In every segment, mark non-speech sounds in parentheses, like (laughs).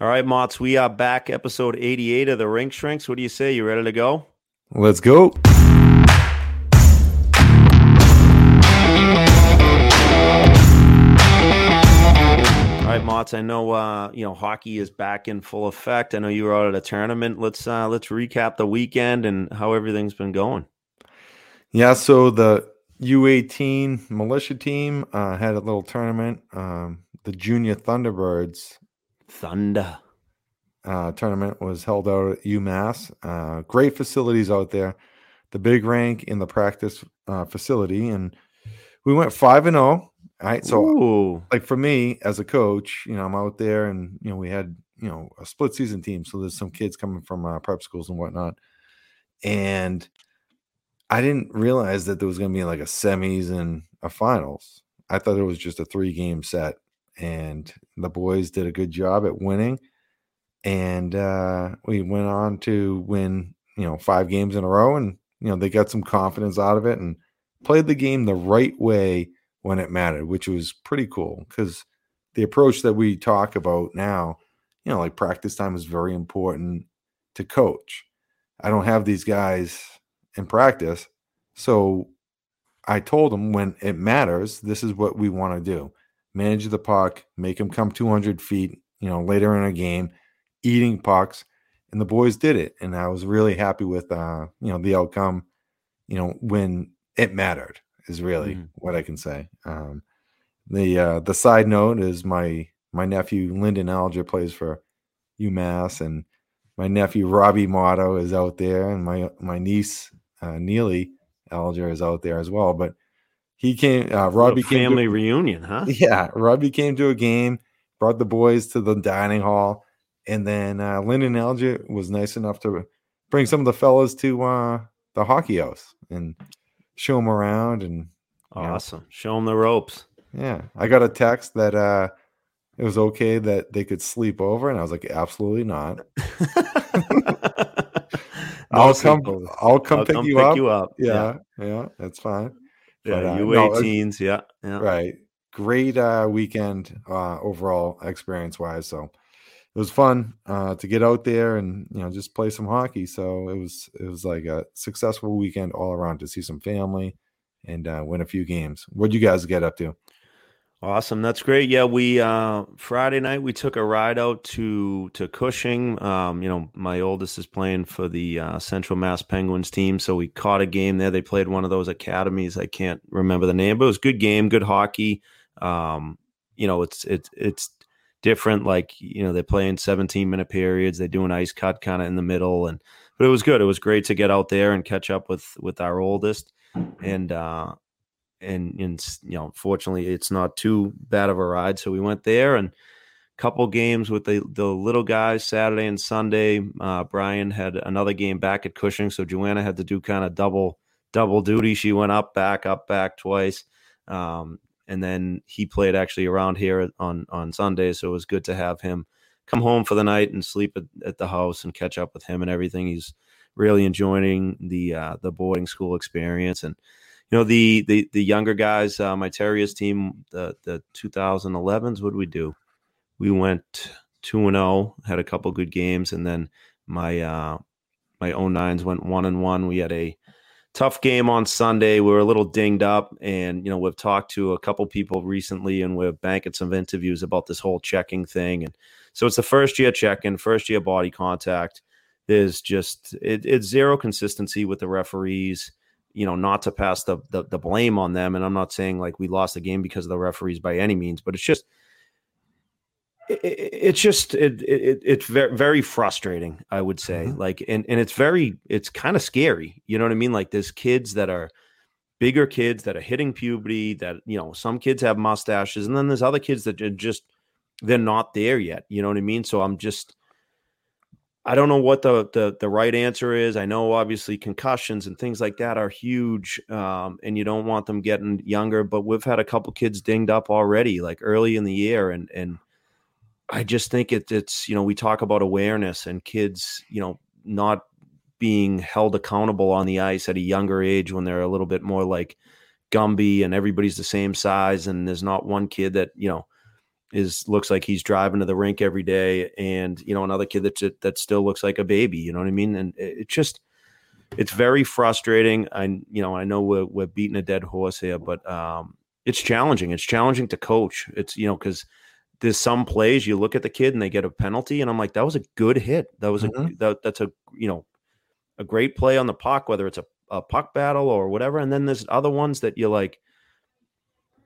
All right, Motts, we are back, episode 88 of the Rink Shrinks. What do you say? You ready to go? Let's go. All right, Motts, I know uh, you know hockey is back in full effect. I know you were out at a tournament. Let's uh, let's recap the weekend and how everything's been going. Yeah, so the U18 militia team uh, had a little tournament. Um, the Junior Thunderbirds Thunder uh, tournament was held out at UMass. Uh, great facilities out there. The big rank in the practice uh, facility, and we went five and zero. All right, so Ooh. like for me as a coach, you know, I'm out there, and you know, we had you know a split season team, so there's some kids coming from uh, prep schools and whatnot, and I didn't realize that there was going to be like a semis and a finals. I thought it was just a three game set, and the boys did a good job at winning, and uh, we went on to win, you know, five games in a row, and you know they got some confidence out of it and played the game the right way when it mattered, which was pretty cool because the approach that we talk about now, you know, like practice time is very important to coach. I don't have these guys in practice. So I told them when it matters, this is what we want to do manage the puck, make them come 200 feet, you know, later in a game, eating pucks. And the boys did it. And I was really happy with, uh, you know, the outcome, you know, when it mattered is really Mm. what I can say. Um, the uh, the side note is my my nephew Lyndon Alger plays for UMass, and my nephew Robbie Mottau is out there, and my my niece uh, Neely Alger is out there as well. But he came, uh, Robbie came to- family reunion, huh? (laughs) yeah, Robbie came to a game, brought the boys to the dining hall, and then uh, Lyndon Alger was nice enough to bring some of the fellas to uh, the hockey house and show them around. And. Awesome. Show them the ropes. yeah, I got a text that uh, it was okay that they could sleep over, and I was like, absolutely not. (laughs) (laughs) I'll No come. I'll come I'll pick, come you, pick up. you up. Yeah, yeah, that's fine. Yeah. But, uh, U no, it- 18s. Yeah. Yeah. right great uh weekend uh overall experience wise so it was fun uh to get out there and you know just play some hockey so it was it was like a successful weekend all around to see some family and uh win a few games what'd you guys get up to Awesome. That's great. Yeah, we uh Friday night we took a ride out to to Cushing. Um, you know, my oldest is playing for the uh, Central Mass Penguins team, so we caught a game there. They played one of those academies. I can't remember the name, but it was good game, good hockey. Um, you know, it's it's it's different like, you know, they play in 17 minute periods. They do an ice cut kind of in the middle and but it was good. It was great to get out there and catch up with with our oldest and uh and and you know fortunately it's not too bad of a ride so we went there and couple games with the the little guys saturday and sunday uh brian had another game back at cushing so joanna had to do kind of double double duty. She went up back up back twice um and then he played actually around here on on sunday so it was good to have him come home for the night and sleep at, at the house and catch up with him and everything. He's really enjoying the uh the boarding school experience and you know the the the younger guys uh, my terriers team the the 2011s what did we do? We went 2 and 0 had a couple good games and then my uh my 09s went 1 and 1 we had a tough game on sunday. We were a little dinged up and you know we've talked to a couple people recently and we're banking some interviews about this whole checking thing and so it's the first year check-in first year body contact there's just it, it's zero consistency with the referees you know, not to pass the, the the blame on them. And I'm not saying like we lost the game because of the referees by any means, but it's just it, it- it's just it, it it's very very frustrating. I would say Mhm. like and and it's very it's kind of scary. You know what I mean? Like there's kids that are bigger kids that are hitting puberty. That you know some kids have mustaches, and then there's other kids that are just they're not there yet. You know what I mean? So I'm just I don't know what the, the the right answer is. I know obviously concussions and things like that are huge, um, and you don't want them getting younger. But we've had a couple kids dinged up already, like early in the year, and and I just think it, it's you know we talk about awareness and kids, you know, not being held accountable on the ice at a younger age when they're a little bit more like Gumby and everybody's the same size, and there's not one kid that you know is looks like he's driving to the rink every day, and you know another kid that that still looks like a baby. You know what I mean? And it just it's very frustrating. I you know I know we're we're beating a dead horse here, but um, it's challenging. It's challenging to coach. It's you know because there's some plays you look at the kid and they get a penalty, and I'm like that was a good hit. That was mm-hmm. a that, that's a you know a great play on the puck, whether it's a, a puck battle or whatever. And then there's other ones that you're like,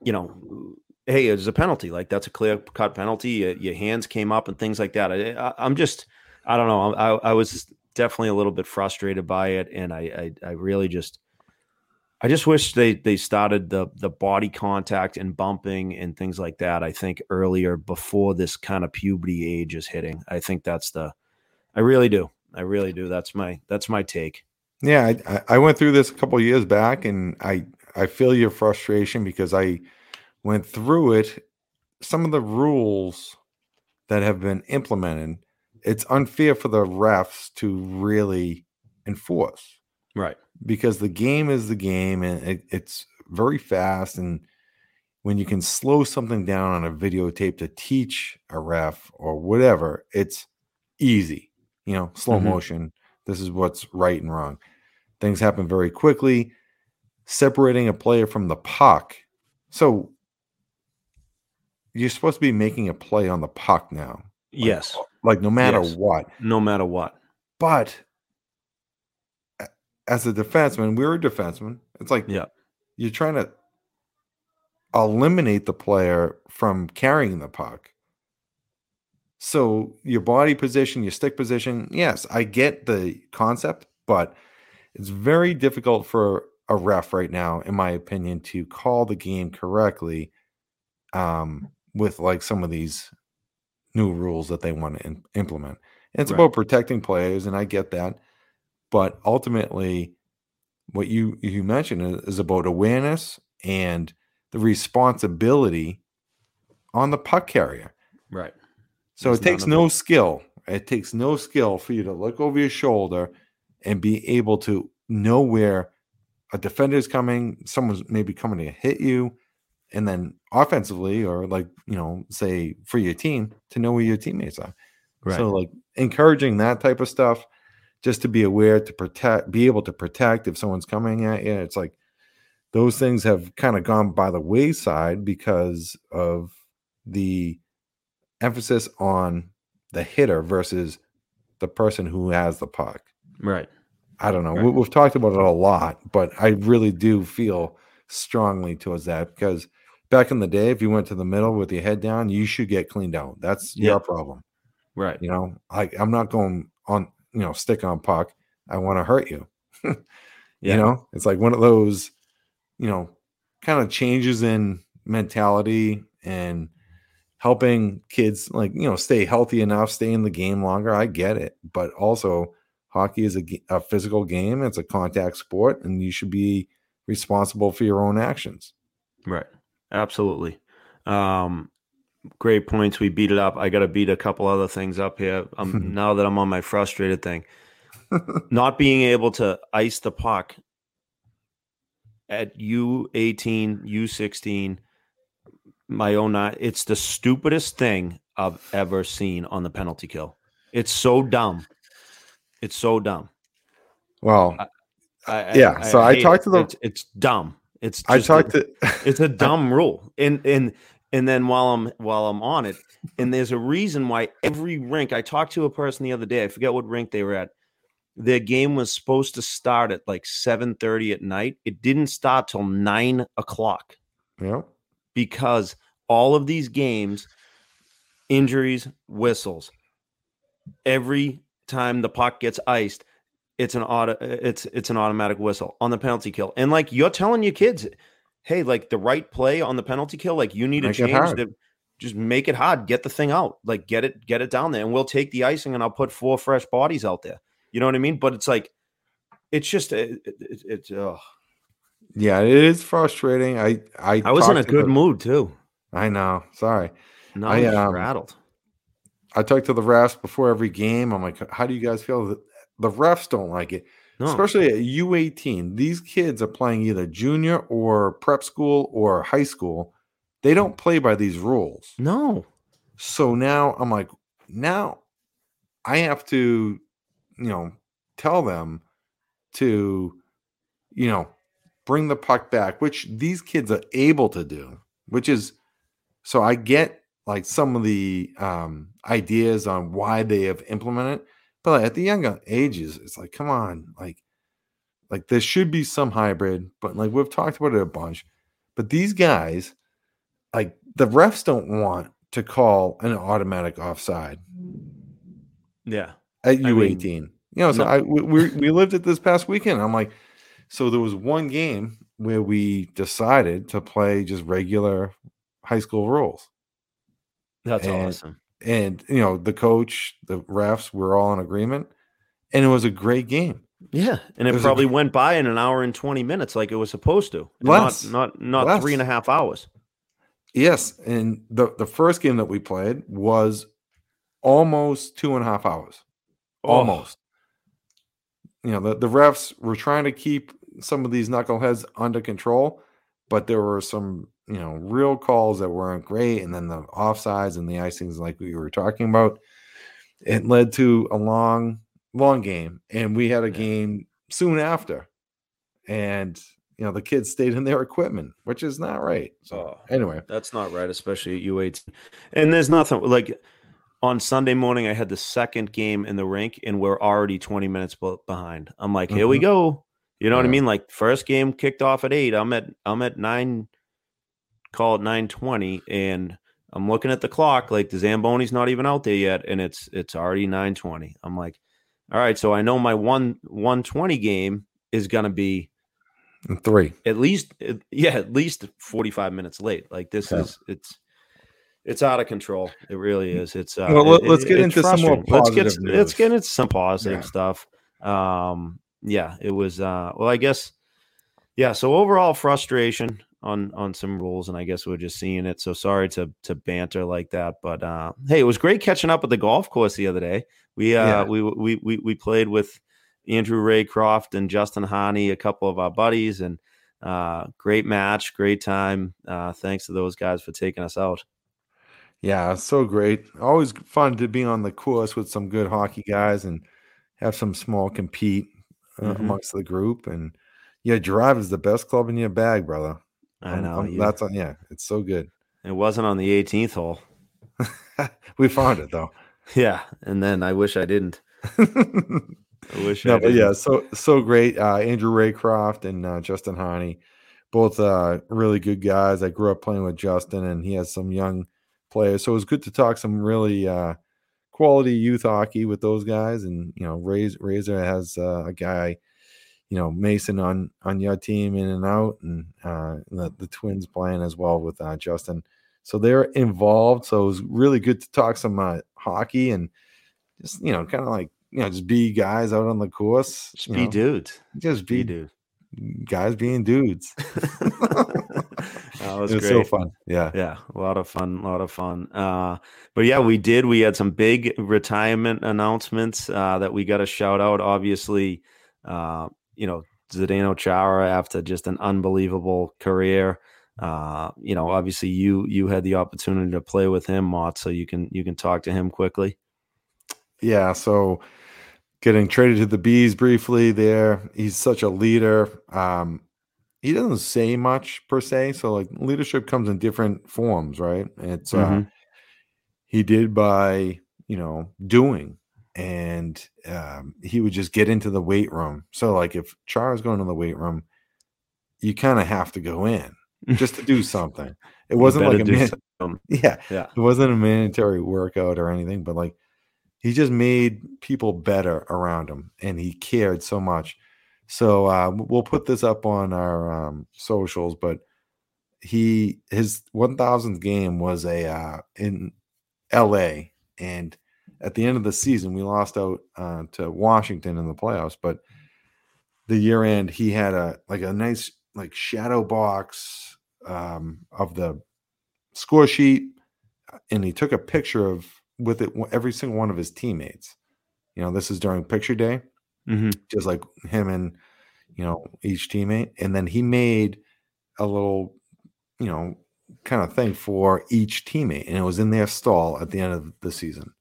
you know, hey, it's a penalty. Like that's a clear cut penalty. Your, your hands came up and things like that. I, am just, I don't know. I, I, was definitely a little bit frustrated by it, and I, I, I really just, I just wish they they started the the body contact and bumping and things like that. I think earlier before this kind of puberty age is hitting. I think that's the, I really do. I really do. That's my that's my take. Yeah, I, I went through this a couple years back, and I I feel your frustration because I went through it. Some of the rules that have been implemented, it's unfair for the refs to really enforce. Right. Because the game is the game, and it, it's very fast, and when you can slow something down on a videotape to teach a ref or whatever, it's easy you know, slow mm-hmm. motion. This is what's right and wrong. Things happen very quickly. Separating a player from the puck. So you're supposed to be making a play on the puck now. Like, yes. Like no matter yes. what. No matter what. But as a defenseman, we're a defenseman. It's like yeah. you're trying to eliminate the player from carrying the puck. So your body position, your stick position, yes, I get the concept, but it's very difficult for a ref right now, in my opinion, to call the game correctly um, with like some of these new rules that they want to in- implement. And it's right. about protecting players, and I get that, but ultimately, what you you mentioned is about awareness and the responsibility on the puck carrier. Right. So it takes no skill. It takes no skill for you to look over your shoulder and be able to know where a defender is coming, someone's maybe coming to hit you, and then offensively, or like, you know, say for your team, to know where your teammates are. Right. So, like, encouraging that type of stuff just to be aware to protect, be able to protect if someone's coming at you. It's like those things have kind of gone by the wayside because of the emphasis on the hitter versus the person who has the puck. Right. I don't know. Right. We, have talked about it a lot, but I really do feel strongly towards that because back in the day, if you went to the middle with your head down, you should get cleaned out. That's yeah. your problem. Right. You know, like I'm not going on, you know, stick on puck. I want to hurt you. (laughs) yeah. You know, it's like one of those, you know, kind of changes in mentality and helping kids like you know stay healthy enough, stay in the game longer. I get it, but also hockey is a, a physical game. It's a contact sport, and you should be responsible for your own actions. Right. Absolutely. Um, great points. We beat it up. I got to beat a couple other things up here. Um, (laughs) now that I'm on my frustrated thing, (laughs) not being able to ice the puck at U18, U16 my own it's the stupidest thing I've ever seen on the penalty kill. It's so dumb. It's so dumb. Well, I, I, yeah. I, so I, talked it. to the. It's, it's dumb. It's I talked a, to. (laughs) it's a (laughs) dumb rule, and and and then while I'm while I'm on it, and there's a reason why every rink. I talked to a person the other day. I forget what rink they were at. Their game was supposed to start at like seven thirty at night. It didn't start till nine o'clock. Yeah because all of these games, injuries, whistles, every time the puck gets iced, it's an auto it's it's an automatic whistle on the penalty kill. And like you're telling your kids, hey, like the right play on the penalty kill, like you need to change the just make it hard, get the thing out, like get it, get it down there, and we'll take the icing and I'll put four fresh bodies out there. You know what I mean? But it's like, it's just it, it, it's oh, yeah, it is frustrating. I I I was in a good the, mood too. I know. Sorry. No, I um, rattled. I talked to the refs before every game. I'm like, how do you guys feel? The refs don't like it, no. especially at U18. These kids are playing either junior or prep school or high school. They don't play by these rules. No, So now I'm like, now I have to, you know, tell them to, you know, bring the puck back, which these kids are able to do, which is so I get like some of the um, ideas on why they have implemented, but at the younger uh, ages, it's like, come on, like, like there should be some hybrid, but like we've talked about it a bunch. But these guys, like the refs don't want to call an automatic offside. Yeah. At U eighteen. You know, so no. I we (laughs) we lived it this past weekend. I'm like, so there was one game where we decided to play just regular high school rules. That's and, awesome. And you know, the coach, the refs were all in agreement, and it was a great game. Yeah, and it, it probably a, went by in an hour and twenty minutes, like it was supposed to. Less, not not not less. three and a half hours. Yes, and the the first game that we played was almost two and a half hours. Oh. Almost. You know, the, the refs were trying to keep some of these knuckleheads under control, but there were some, you know, real calls that weren't great. And then the offsides and the icings, like we were talking about, it led to a long, long game. And we had a game soon after. And you know the kids stayed in their equipment, which is not right. So oh, anyway, that's not right, especially at U8. And there's nothing like on Sunday morning. I had the second game in the rink, and we're already 20 minutes behind. I'm like, here mm-hmm. we go. You know yeah. what I mean? Like first game kicked off at eight. I'm at I'm at nine. Call it 9:20, and I'm looking at the clock. Like the Zamboni's not even out there yet, and it's it's already 9:20. I'm like, all right, so I know my one 120 game is gonna be Three. At least yeah, at least 45 minutes late. Like this yeah. is it's it's out of control. It really is. It's uh, well. Let, us get into some more let's get news. let's get into some positive yeah. stuff. Um, yeah, it was. Uh, well, I guess. Yeah. So overall frustration on on some rules, and I guess we're just seeing it. So sorry to to banter like that, but uh, hey, it was great catching up at the golf course the other day. We uh yeah. we, we we we played with Andrew Raycroft and Justin Hani, a couple of our buddies, and uh, great match, great time. Uh, thanks to those guys for taking us out. Yeah, so great. Always fun to be on the course with some good hockey guys and have some small compete uh, mm-hmm. amongst the group. And yeah, Drive is the best club in your bag, brother. I know. I'm, that's on. Yeah, it's so good. It wasn't on the 18th hole. (laughs) we found it though. (laughs) Yeah, and then I wish I didn't. (laughs) I wish. No, I but yeah, so so great. Uh, Andrew Raycroft and uh, Justin Hani, both uh, really good guys. I grew up playing with Justin, and he has some young players, so it was good to talk some really uh, quality youth hockey with those guys. And you know, Razor, Razor has uh, a guy, you know, Mason on on your team in and out, and uh, the, the Twins playing as well with uh, Justin. So they're involved. So it was really good to talk some uh, hockey and just you know, kind of like you know, just be guys out on the course. Just be know, dudes. Just be, be dudes. Guys being dudes. (laughs) that (laughs) was, it was so fun. Yeah. Yeah. A lot of fun. A lot of fun. Uh, but yeah, we did. We had some big retirement announcements uh, that we got to shout out. Obviously, uh, you know, Zdeno Chara after just an unbelievable career. Uh, you know, obviously you you had the opportunity to play with him, Mott, so you can you can talk to him quickly. Yeah, so getting traded to the bees briefly there. He's such a leader. Um, he doesn't say much per se, so like leadership comes in different forms, right? It's uh, mm-hmm. uh, he did by you know doing, and um, he would just get into the weight room. So like if Chara's going to the weight room, you kind of have to go in just to do something. It wasn't like a man- (laughs) yeah, yeah, it wasn't a mandatory workout or anything, but like he just made people better around him and he cared so much so uh, we'll put this up on our um, socials but he his 1000th game was a uh, in la and at the end of the season we lost out uh, to washington in the playoffs but the year end he had a like a nice like shadow box um, of the score sheet and he took a picture of with it every single one of his teammates. You know, this is during picture day, mm-hmm. just like him and you know each teammate, and then he made a little, you know, kind of thing for each teammate, and it was in their stall at the end of the season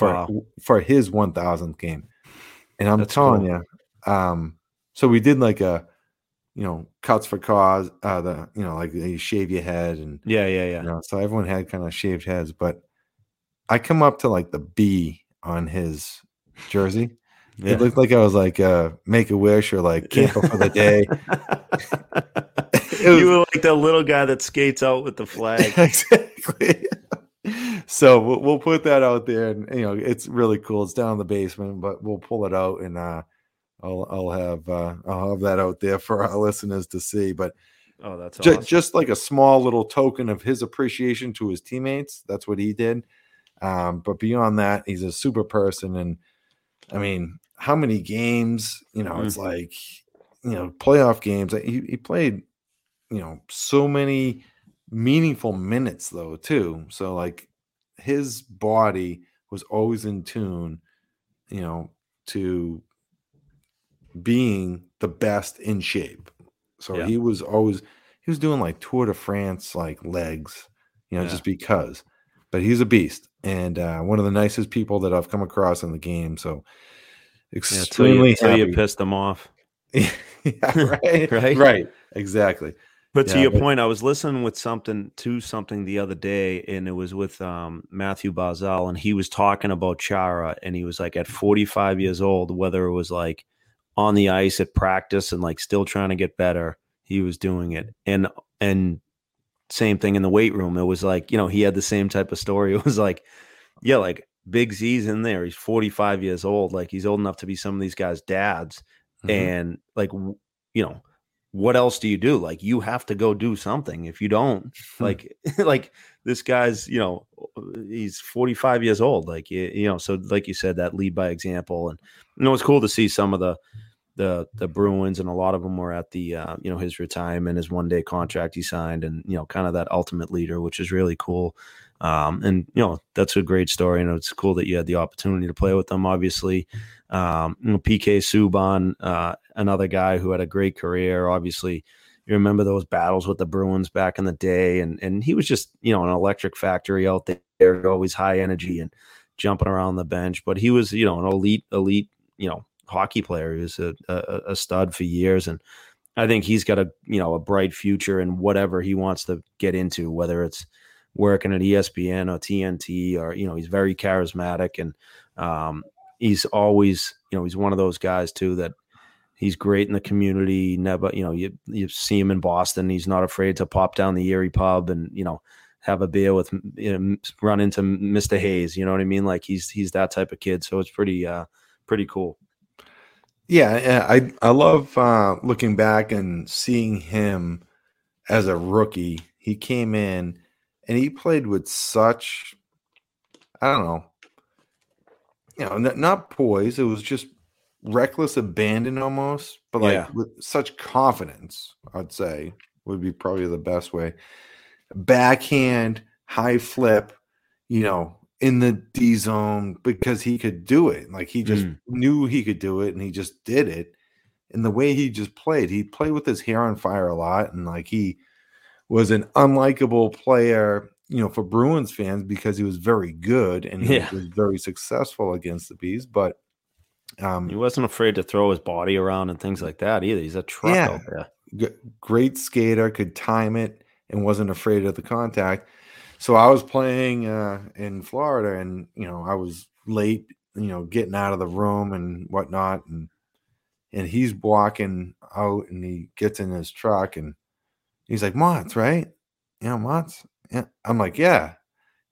for Wow. for his one thousandth game. And I'm That's telling cool. you, um, so we did like a, you know, cuts for cause, uh, the you know, like you shave your head and Yeah, yeah, yeah. you know, so everyone had kind of shaved heads, but I come up to like the B on his jersey. Yeah. It looked like I was like uh make a wish or like camper for the day. (laughs) (laughs) Was- you were like the little guy that skates out with the flag. (laughs) exactly. So we'll, we'll put that out there, and you know it's really cool. It's down in the basement, but we'll pull it out, and uh, I'll I'll have uh, I'll have that out there for our (laughs) listeners to see. But Oh, that's ju- awesome. just like a small little token of his appreciation to his teammates. That's what he did. Um, but beyond that, he's a super person, and I mean, how many games? You know, it's Mhm. like you know playoff games. He, he played, you know, so many meaningful minutes though too. So like his body was always in tune, you know, to being the best in shape. So Yeah. he was always he was doing like Tour de France like legs, you know, Yeah. just because. But he's a beast and uh, one of the nicest people that I've come across in the game. So yeah, extremely you, till you pissed them off. (laughs) yeah, (laughs) right, Right? right, exactly. But to your but- point, I was listening with something to something the other day, and it was with um, Mathew Barzal, and he was talking about Chara, and he was like at 45 years old, whether it was like on the ice at practice and like still trying to get better, he was doing it, and and same thing in the weight room. It was like you know he had the same type of story. (laughs) It was like, yeah, like Big Z's in there. He's 45 years old, like he's old enough to be some of these guys' dads, Mhm. and like you know what else do you do? Like you have to go do something. If you don't (laughs) like (laughs) like this guy's you know he's 45 years old like you, you know so like you said that lead by example. And you know it's cool to see some of the the the bruins and a lot of them were at the uh, you know his retirement his one day contract he signed and you know kind of that ultimate leader which is really cool. Um, and you know that's a great story. And it's cool that you had the opportunity to play with them obviously um, PK Subban, uh, another guy who had a great career. Obviously, you remember those battles with the Bruins back in the day, and and he was just you know an electric factory out there, always high energy and jumping around the bench. But he was you know an elite elite you know hockey player. He was a, a, a stud for years, and I think he's got a you know a bright future in whatever he wants to get into, whether it's working at ESPN or TNT or you know he's very charismatic and um, he's always you know he's one of those guys too that he's great in the community never you know you you see him in Boston he's not afraid to pop down the Eire pub and you know have a beer with you know, run into Mr. Hayes you know what I mean like he's he's that type of kid so it's pretty uh pretty cool Yeah, yeah, I I love uh, looking back and seeing him as a rookie. He came in and he played with such I don't know, you know, not, not poise. It was just reckless abandon almost, but like Yeah. with such confidence. I'd say would be probably the best way. Backhand, high flip, you know, in the D zone because he could do it. Like he just Mm. knew he could do it and he just did it. And the way he just played, he played with his hair on fire a lot. And like he was an unlikable player, you know, for Bruins fans because he was very good and he Yeah. was very successful against the Bees. But um, he wasn't afraid to throw his body around and things like that either he's a truck Yeah. out there g- great skater, could time it, and wasn't afraid of the contact. So I was playing uh, in Florida, and you know I was late, you know, getting out of the room and whatnot, and and he's walking out, and he gets in his truck, and he's like, "Motts, right? Yeah, Motts. Yeah." I'm like, "Yeah."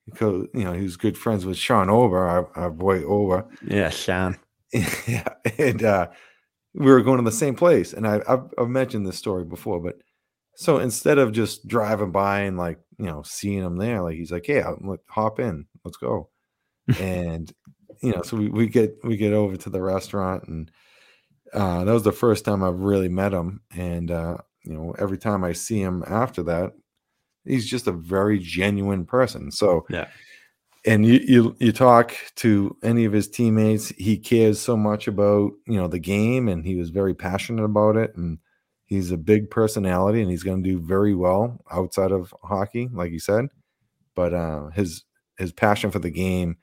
Because you know he was good friends with Sean Ober, our, our boy Ober, yeah Sean (laughs) yeah, and uh, we were going to the same place. And I, I've, I've mentioned this story before, but so instead of just driving by and like you know seeing him there, like he's like, "Hey, I'll, hop in, let's go." (laughs) and you know, so we, we get we get over to the restaurant, and uh, that was the first time I've really met him. And uh, you know, every time I see him after that, he's just a very genuine person. So Yeah. and you you you talk to any of his teammates he cares so much about you know the game and he was very passionate about it and He's a big personality, and he's going to do very well outside of hockey, like you said. But uh, his his passion for the game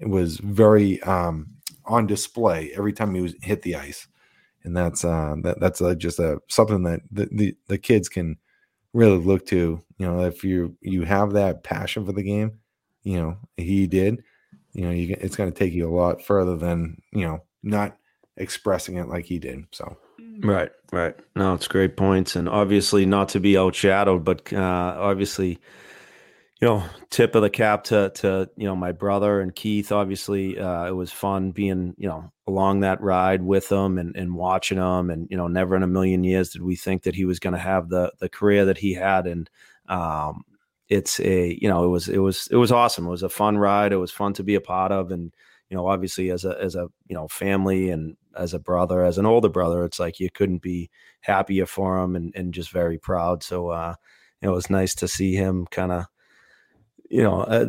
was very um, on display every time he was hit the ice, and that's uh, that that's uh, just a something that the, the the kids can really look to. You know, if you you have that passion for the game, you know he did. You know, you, it's going to take you a lot further than you know not expressing it like he did. So. Right, right. No, it's great points, and obviously not to be outshadowed, but uh, obviously you know, tip of the cap to to you know my brother and Keith. Obviously, uh, it was fun being you know along that ride with them and, and watching them. And you know, never in a million years did we think that he was going to have the the career that he had. And um, it's a you know it was it was it was awesome. It was a fun ride. It was fun to be a part of. And you know, obviously as a as a you know family and as a brother, as an older brother, it's like you couldn't be happier for him and and just very proud. So uh, it was nice to see him kind of you know, uh,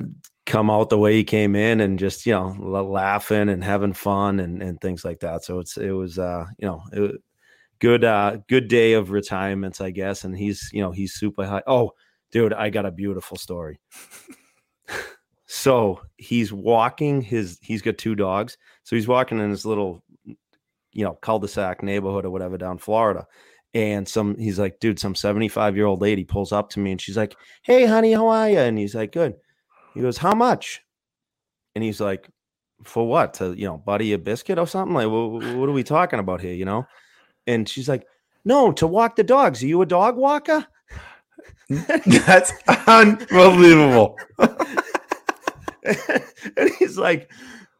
come out the way he came in and just, you know, laughing and having fun and, and things like that. So it's, it was, uh, you know, it, good, uh, good day of retirements, I guess. And he's, you know, he's super high. Oh, dude, I got a beautiful story. (laughs) so he's walking his, he's got two dogs. So he's walking in his little, you know, cul-de-sac neighborhood or whatever down Florida and some he's like dude some 75 year old lady pulls up to me and she's like hey honey how are you and he's like good he goes how much? And he's like for what? To you know buddy a biscuit or something? Like what, what are we talking about here you know? And she's like no to walk the dogs. Are you a dog walker? (laughs) That's unbelievable. (laughs) And he's like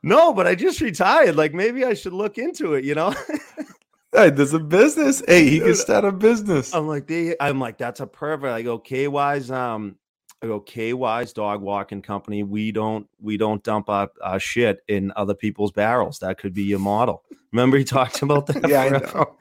no but i just retired. Like maybe i should look into it you know? (laughs) Hey, there's a business. Hey, he can start a business. I'm like, they, I'm like, that's a perfect. I go, KY's, um, I go, KY's dog walking company. We don't, we don't dump our, our shit in other people's barrels. That could be your model. Remember he talked (laughs) about that? (laughs) yeah, I know.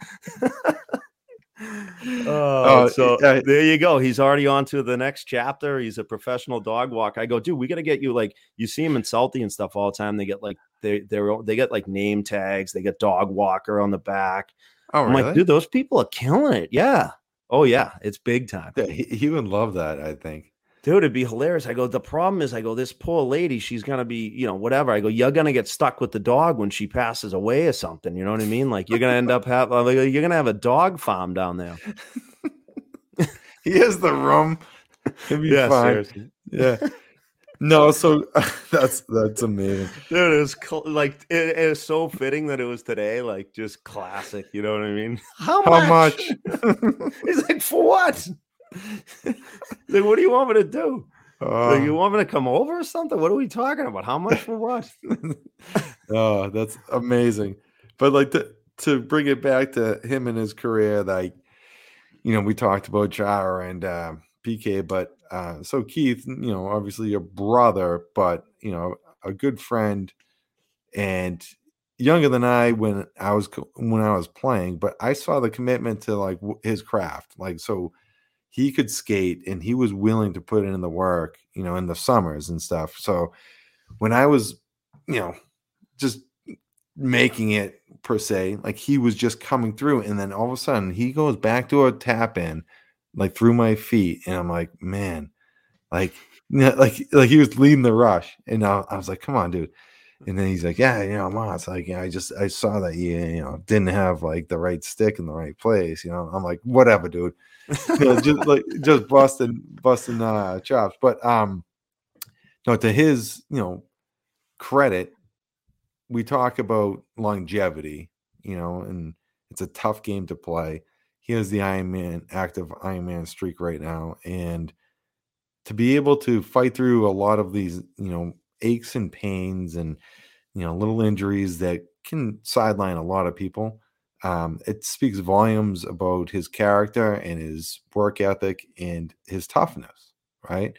(laughs) oh, uh, so uh, there you go. He's already on to the next chapter. He's a professional dog walker. I go, dude, we got to get you like you see him in Salty and stuff all the time. They get like they they're they get like name tags. They get dog walker on the back. Oh, I'm really? like, dude, those people are killing it. Yeah. Oh yeah, it's big time. Yeah, he, he would love that. I think dude, it'd be hilarious. I go, the problem is, I go, this poor lady, she's gonna be, you know, whatever. I go, you're gonna get stuck with the dog when she passes away or something. You know what I mean? Like you're gonna end up having, uh, like, you're gonna have a dog farm down there. (laughs) he has the room. (laughs) yeah, fine. Seriously. Yeah. No, so (laughs) that's that's amazing, dude. It's cl- like it, it is so fitting that it was today, like just classic. You know what I mean? How, How much? much? He's like, for what? (laughs) like, what do you want me to do? Uh, like, you want me to come over or something? What are we talking about? How much for what? (laughs) oh, that's amazing. But like to to bring it back to him and his career, like you know, we talked about Chara and uh, PK, but uh, so Keith, you know, obviously your brother, but you know, a good friend and younger than I when I was when I was playing, but I saw the commitment to like his craft. Like so he could skate and he was willing to put in the work, you know, in the summers and stuff. So when I was, you know, just making it per se, like he was just coming through, and then all of a sudden he goes back to a tap in, like through my feet, and I'm like, man, like, (laughs) like, like he was leading the rush, and I, I was like, come on, dude. And then he's like, yeah, you know, Ma, it's like, yeah, I just, I saw that you, you know, didn't have like the right stick in the right place. You know, I'm like, whatever, dude (laughs) just like just busting busting uh, chops. But um, no, to his you know credit, we talk about longevity, you know, and it's a tough game to play. He has the Iron Man active Iron Man streak right now, and to be able to fight through a lot of these, you know, aches and pains and you know little injuries that can sideline a lot of people um, it speaks volumes about his character and his work ethic and his toughness, right?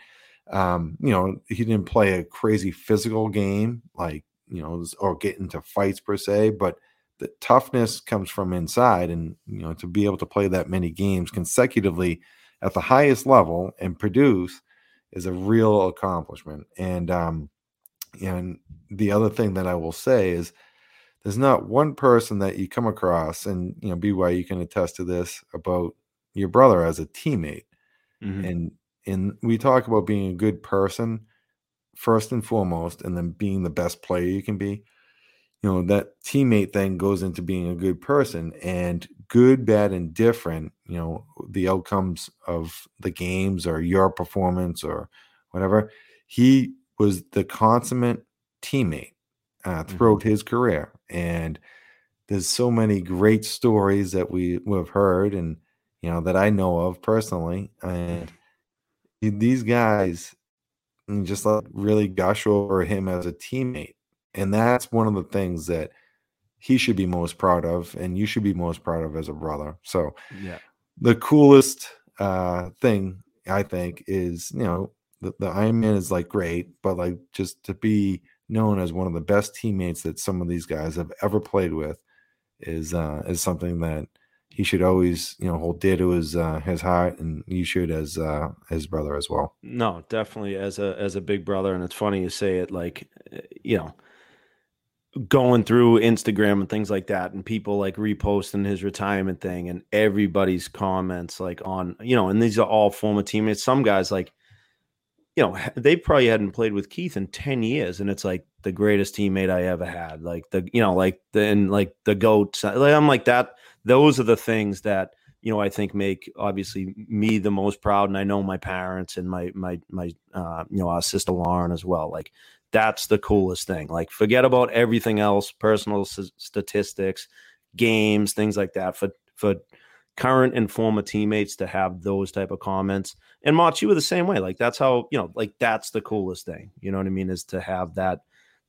Um, you know, he didn't play a crazy physical game like, you know, or get into fights per se, but the toughness comes from inside. And, you know, to be able to play that many games consecutively at the highest level and produce is a real accomplishment. And, um, and the other thing that I will say is there's not one person that you come across, and you know, BY, you can attest to this about your brother as a teammate. Mm-hmm. And and we talk about being a good person first and foremost, and then being the best player you can be. You know, that teammate thing goes into being a good person and good, bad, and different, you know, the outcomes of the games or your performance or whatever. He was the consummate teammate uh, mm-hmm. throughout mm-hmm. his career. And there's so many great stories that we have heard and, you know, that I know of personally. And these guys just like really gush over him as a teammate. And that's one of the things that he should be most proud of and you should be most proud of as a brother. So, yeah. The coolest uh thing I think is, you know, the, the Iron Man is like great, but like just to be known as one of the best teammates that some of these guys have ever played with is uh is something that he should always you know hold dear to his uh his heart and you should as uh his brother as well no definitely as a as a big brother and it's funny you say it like you know going through Instagram and things like that, and people like reposting his retirement thing, and everybody's comments like on you know, and these are all former teammates. Some guys like you know, they probably hadn't played with Keith in 10 years. And it's like the greatest teammate I ever had. Like the, you know, like the, and like the goats. Like, I'm like that. Those are the things that, you know, I think make obviously me the most proud. And I know my parents and my, my, my, uh, you know, our sister Lauren as well. Like that's the coolest thing. Like forget about everything else, personal s- statistics, games, things like that. For, for, current and former teammates to have those type of comments. And Mach, you were the same way. Like that's how you know, like that's the coolest thing. You know what I mean? Is to have that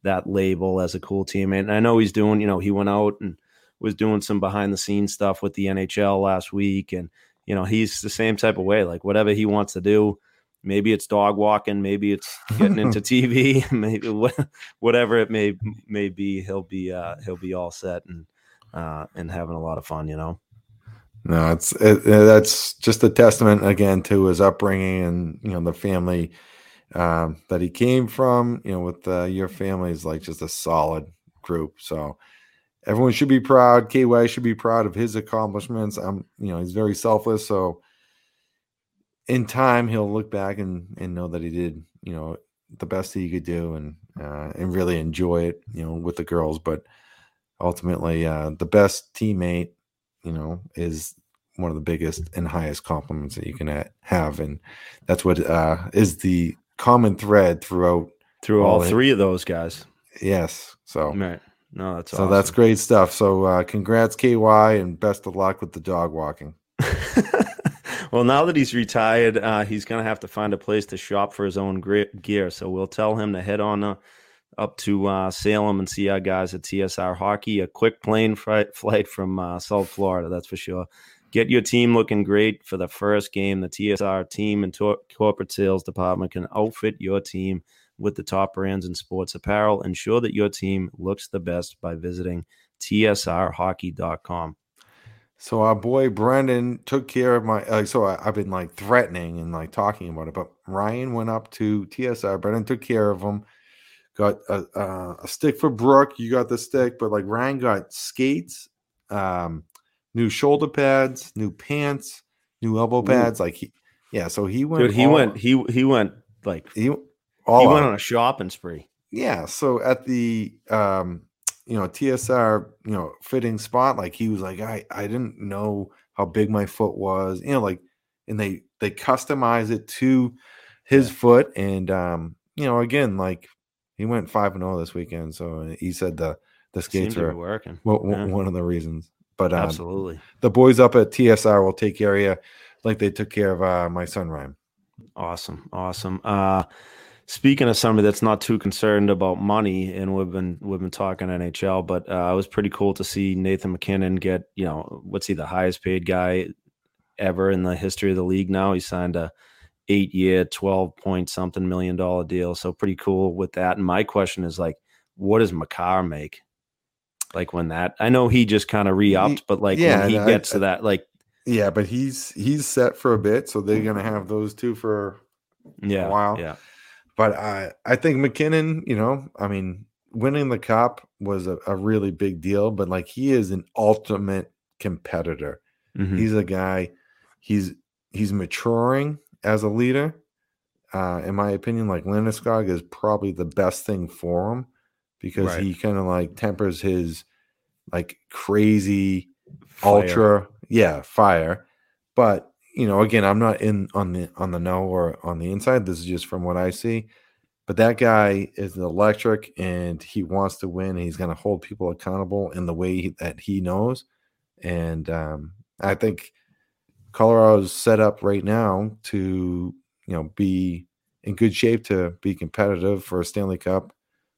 that label as a cool teammate. And I know he's doing. You know, he went out and was doing some behind the scenes stuff with the NHL last week, and you know, he's the same type of way. Like whatever he wants to do. Maybe it's dog walking, maybe it's getting into (laughs) TV, (laughs) maybe whatever it may may be. He'll be uh, he'll be all set and uh, and having a lot of fun. You know. No, it's it, that's just a testament again to his upbringing and you know the family um, that he came from. You know, with uh, your family is like just a solid group. So everyone should be proud. KY should be proud of his accomplishments. I'm, you know, he's very selfless. So in time, he'll look back and and know that he did, you know, the best that he could do and uh, and really enjoy it, you know, with the girls. But ultimately, uh, the best teammate you know, is one of the biggest and highest compliments that you can have, and that's what uh, is the common thread throughout through all, all three of those guys. Yes, so right. No, that's so awesome. that's great stuff. So uh, congrats, KY, and best of luck with the dog walking. (laughs) well, now that he's retired, uh, he's gonna have to find a place to shop for his own gear. So we'll tell him to head on. Up to uh, Salem and see our guys at TSR Hockey. A quick plane flight, from uh, South Florida, that's for sure. Get your team looking great for the first game. The TSR team and to- corporate sales department can outfit your team with the top brands in sports apparel. Ensure that your team looks the best by visiting tsrhockey.com. So our boy Brendan took care of my. Uh, so I, have been like threatening and like talking about it, but Ryan went up to TSR. Brendan took care of him got a, a, a, stick for Brooke. You got the stick, but like Ryan got skates, um, new shoulder pads, new pants, new elbow pads. Ooh. Like he, yeah. So he went. Dude, he went. He he went like he. All he went on a shopping spree. Yeah. So at the um, you know TSR you know fitting spot, like he was like I I didn't know how big my foot was. You know, like and they they customize it to his yeah. foot and um you know again like he went five and zero oh this weekend. So he said the the skates are working. Well, yeah. One of the reasons. But um, absolutely, the boys up at TSR will take care of you like they took care of uh, my son Ryan. Awesome, awesome. Uh, speaking of somebody that's not too concerned about money, and we've been we've been talking NHL, but uh, it was pretty cool to see Nathan MacKinnon get you know what's he the highest paid guy ever in the history of the league. Now he signed a eight year, 12 point something million dollar deal. So pretty cool with that. And my question is like, what does Makar make? Like when that, I know he just kind of re upped, but like yeah, when he gets I, to that, like, yeah, but he's he's set for a bit, so they're gonna have those two for yeah, a while. Yeah, but I I think MacKinnon, you know, I mean, winning the cup was a, a really big deal, but like he is an ultimate competitor. Mhm. He's a guy. He's he's maturing as a leader. Uh, in my opinion, like Landeskog is probably the best thing for him because Right. he kind of like tempers his like crazy Fire. ultra yeah fire but you know again i'm not in on the on the know or on the inside this is just from what i see but that guy is electric and he wants to win he's going to hold people accountable in the way he- that he knows and um, i think colorado's set up right now to you know be in good shape to be competitive for a stanley cup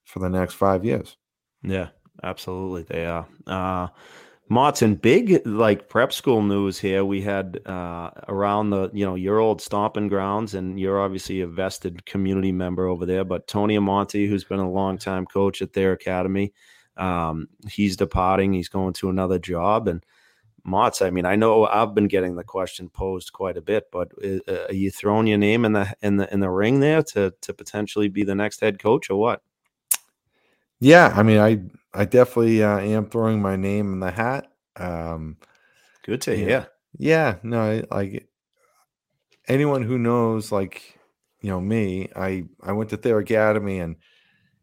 for the next five years Yeah, absolutely. They are. Uh, Martin, big like prep school news here. We had uh, around the, you know, your old stomping grounds, and you're obviously a vested community member over there. But Tony Amonte, who's been a longtime coach at their academy, um, he's departing. He's going to another job. And Motts, I mean, I know I've been getting the question posed quite a bit, but uh, are you throwing your name in the in the in the ring there to to potentially be the next head coach or what? Yeah, I mean, I I definitely uh, am throwing my name in the hat. Um, Good to hear. yeah, no, I, like anyone who knows, like you know me, I I went to Thayer Academy, and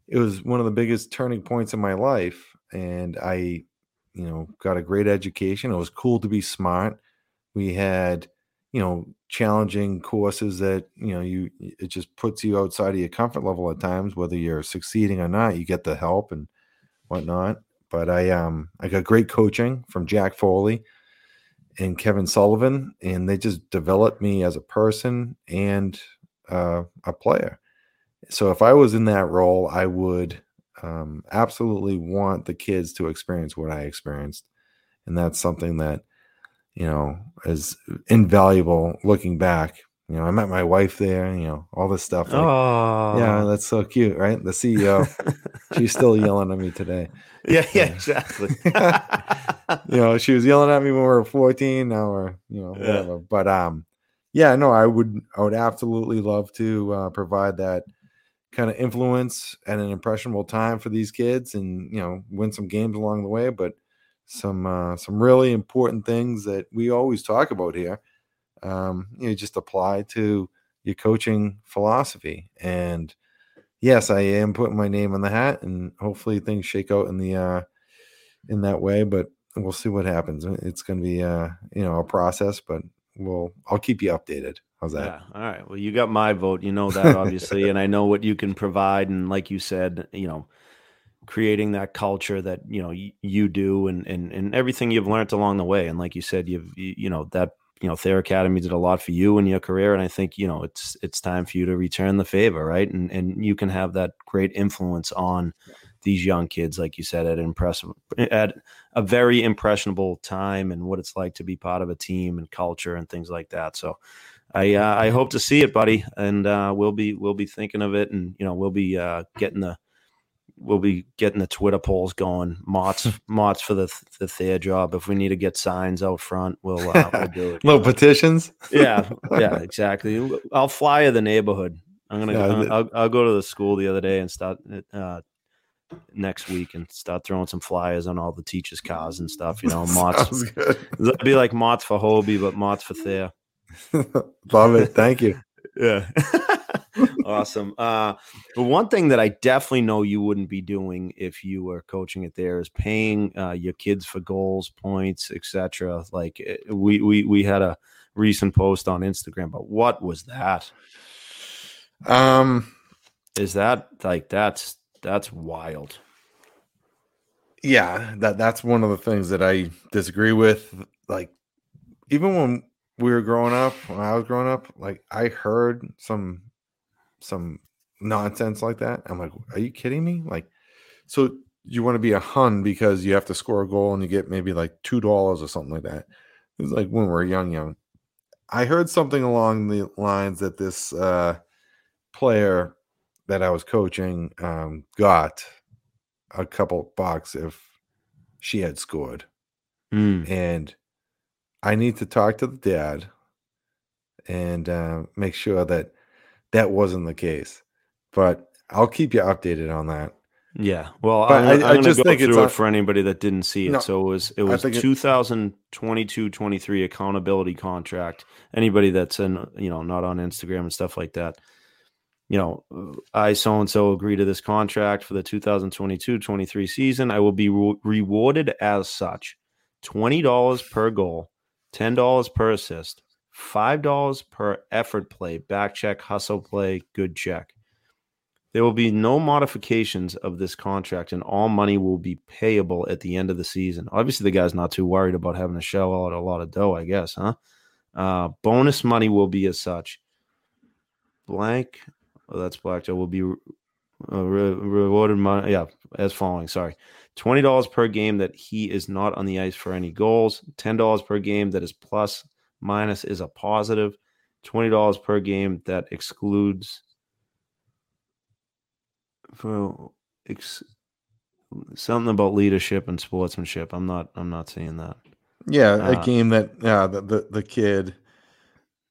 it was one of the biggest turning points in my life. And I, you know, got a great education. It was cool to be smart. We had, you know, challenging courses that you know you it just puts you outside of your comfort level at times, whether you're succeeding or not. You get the help and whatnot. But I um I got great coaching from Jack Foley and Kevin Sullivan, and they just developed me as a person and uh, a player. So if I was in that role, I would um, absolutely want the kids to experience what I experienced, and that's something that you know is invaluable looking back. You know, I met my wife there. You know, all this stuff. like- Oh, yeah, that's so cute, right? The CEO, she's still (laughs) yelling at me today yeah, yeah, Yeah. exactly. (laughs) you know, she was yelling at me when we were 14. Now we're, you know, Yeah. whatever. But um, yeah, no, I would, I would absolutely love to uh, provide that kind of influence at an impressionable time for these kids, and you know, win some games along the way. But some, uh, some really important things that we always talk about here, um, you know, just apply to your coaching philosophy. And yes, I am putting my name on the hat, and hopefully things shake out in the uh, in that way. But we'll see what happens. It's going to be uh, you know a process, but we'll I'll keep you updated. How's that? Yeah. All right. Well, you got my vote. You know that obviously, and I know what you can provide. And like you said, you know, creating that culture that you know y- you do, and and and everything you've learned along the way. And like you said, you've you, you know that you know Thayer Academy did a lot for you in your career, and I think you know it's it's time for you to return the favor, right? And and you can have that great influence on these young kids, like you said, at impressive at a very impressionable time, and what it's like to be part of a team and culture and things like that. So. I uh, I hope to see it, buddy, and uh, we'll be we'll be thinking of it, and you know we'll be uh, getting the we'll be getting the Twitter polls going. Motts (laughs) Motts for the the Thayer job. If we need to get signs out front, we'll uh, we'll do it. (laughs) Little petitions. (laughs) yeah, yeah, exactly. I'll flyer the neighborhood. I'm gonna Yeah, I'll, the- I'll, I'll go to the school the other day and start uh, next week and start throwing some flyers on all the teachers' cars and stuff. You know, Motts good. it'll be like Motts for Hobey, but Motts for Thayer. (laughs) Love it. Thank you. Yeah. (laughs) awesome. Uh, but one thing that I definitely know you wouldn't be doing if you were coaching it there is paying uh, your kids for goals, points, etc. Like eh, we we we had a recent post on Instagram, but what was that? Um, Is that like that's that's wild? yeah, that that's one of the things that I disagree with. Like, even when we were growing up, when I was growing up, like I heard some some nonsense like that. I'm like, are you kidding me? Like, so you want to be a hun because you have to score a goal and you get maybe like two dollars or something like that. It's like when we were young, young. I heard something along the lines that this uh, player that I was coaching um, got a couple bucks if she had scored. Mm, And I need to talk to the dad and uh, make sure that that wasn't the case. But I'll keep you updated on that. Yeah, well, But I'm, I- I'm I going just to go think it's through a- it for anybody that didn't see it. No, so it was it was 2022-23 accountability contract. Anybody that's in you know not on Instagram and stuff like that, you know, I so and so agree to this contract for the 2022-23 season. I will be re- rewarded as such: twenty dollars per goal, ten dollars per assist, five dollars per effort play, back check, hustle play, good check. There will be no modifications of this contract, and all money will be payable at the end of the season. Obviously, the guy's not too worried about having to shell out a lot of dough, I guess, huh? Uh, bonus money will be as such. Blank, oh, that's black. Will be uh, re- rewarded money, yeah, as following. Sorry, twenty dollars per game that he is not on the ice for any goals. Ten dollars per game that is plus minus is a positive. Twenty dollars per game that excludes for ex- something about leadership and sportsmanship. I'm not. I'm not seeing that. Yeah, a Uh, game that uh, the, the the kid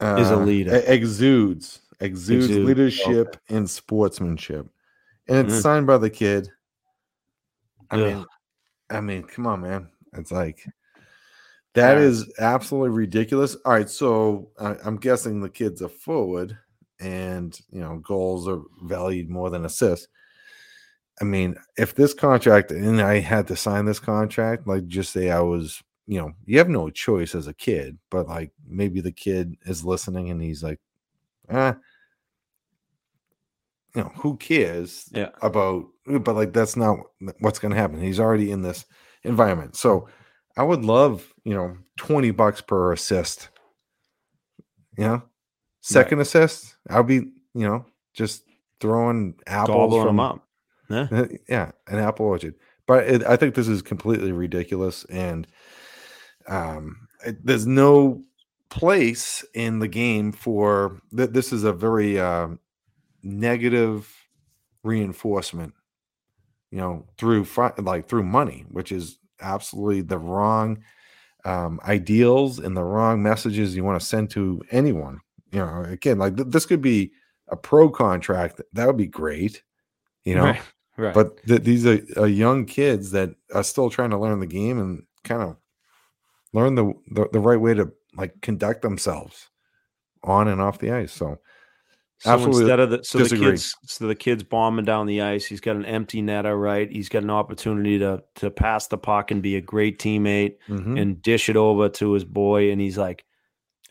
uh, Is a leader. e- exudes exudes Exudes, leadership and sportsmanship, and it's Mm. signed by the kid. I Ugh. mean, I mean, come on, man! It's like that Uh, is absolutely ridiculous. All right, so I, I'm guessing the kid's a forward, and you know goals are valued more than assists. I mean, if this contract and I had to sign this contract, like just say I was, you know, you have no choice as a kid, but like maybe the kid is listening and he's like, ah, you know, who cares Yeah. about, but like that's not what's going to happen. He's already in this environment. So I would love, you know, 20 bucks per assist. You know, second assist, I'll be, you know, just throwing apples Gobbling from up. Yeah. uh, yeah, an apple orchard. But it, I think this is completely ridiculous, and um, it- there's no place in the game for th- this. Is a very um, negative reinforcement, you know, through like through money, which is absolutely the wrong um, ideals and the wrong messages you want to send to anyone. You know, again, like th- this could be a pro contract. That would be great. You know, right. Right. but th- these are, are young kids that are still trying to learn the game and kind of learn the, the the right way to like conduct themselves on and off the ice. So So Absolutely instead of the so the kids so the kid's bombing down the ice, he's got an empty netter, right? He's got an opportunity to to pass the puck and be a great teammate mhm. and dish it over to his boy, and he's like,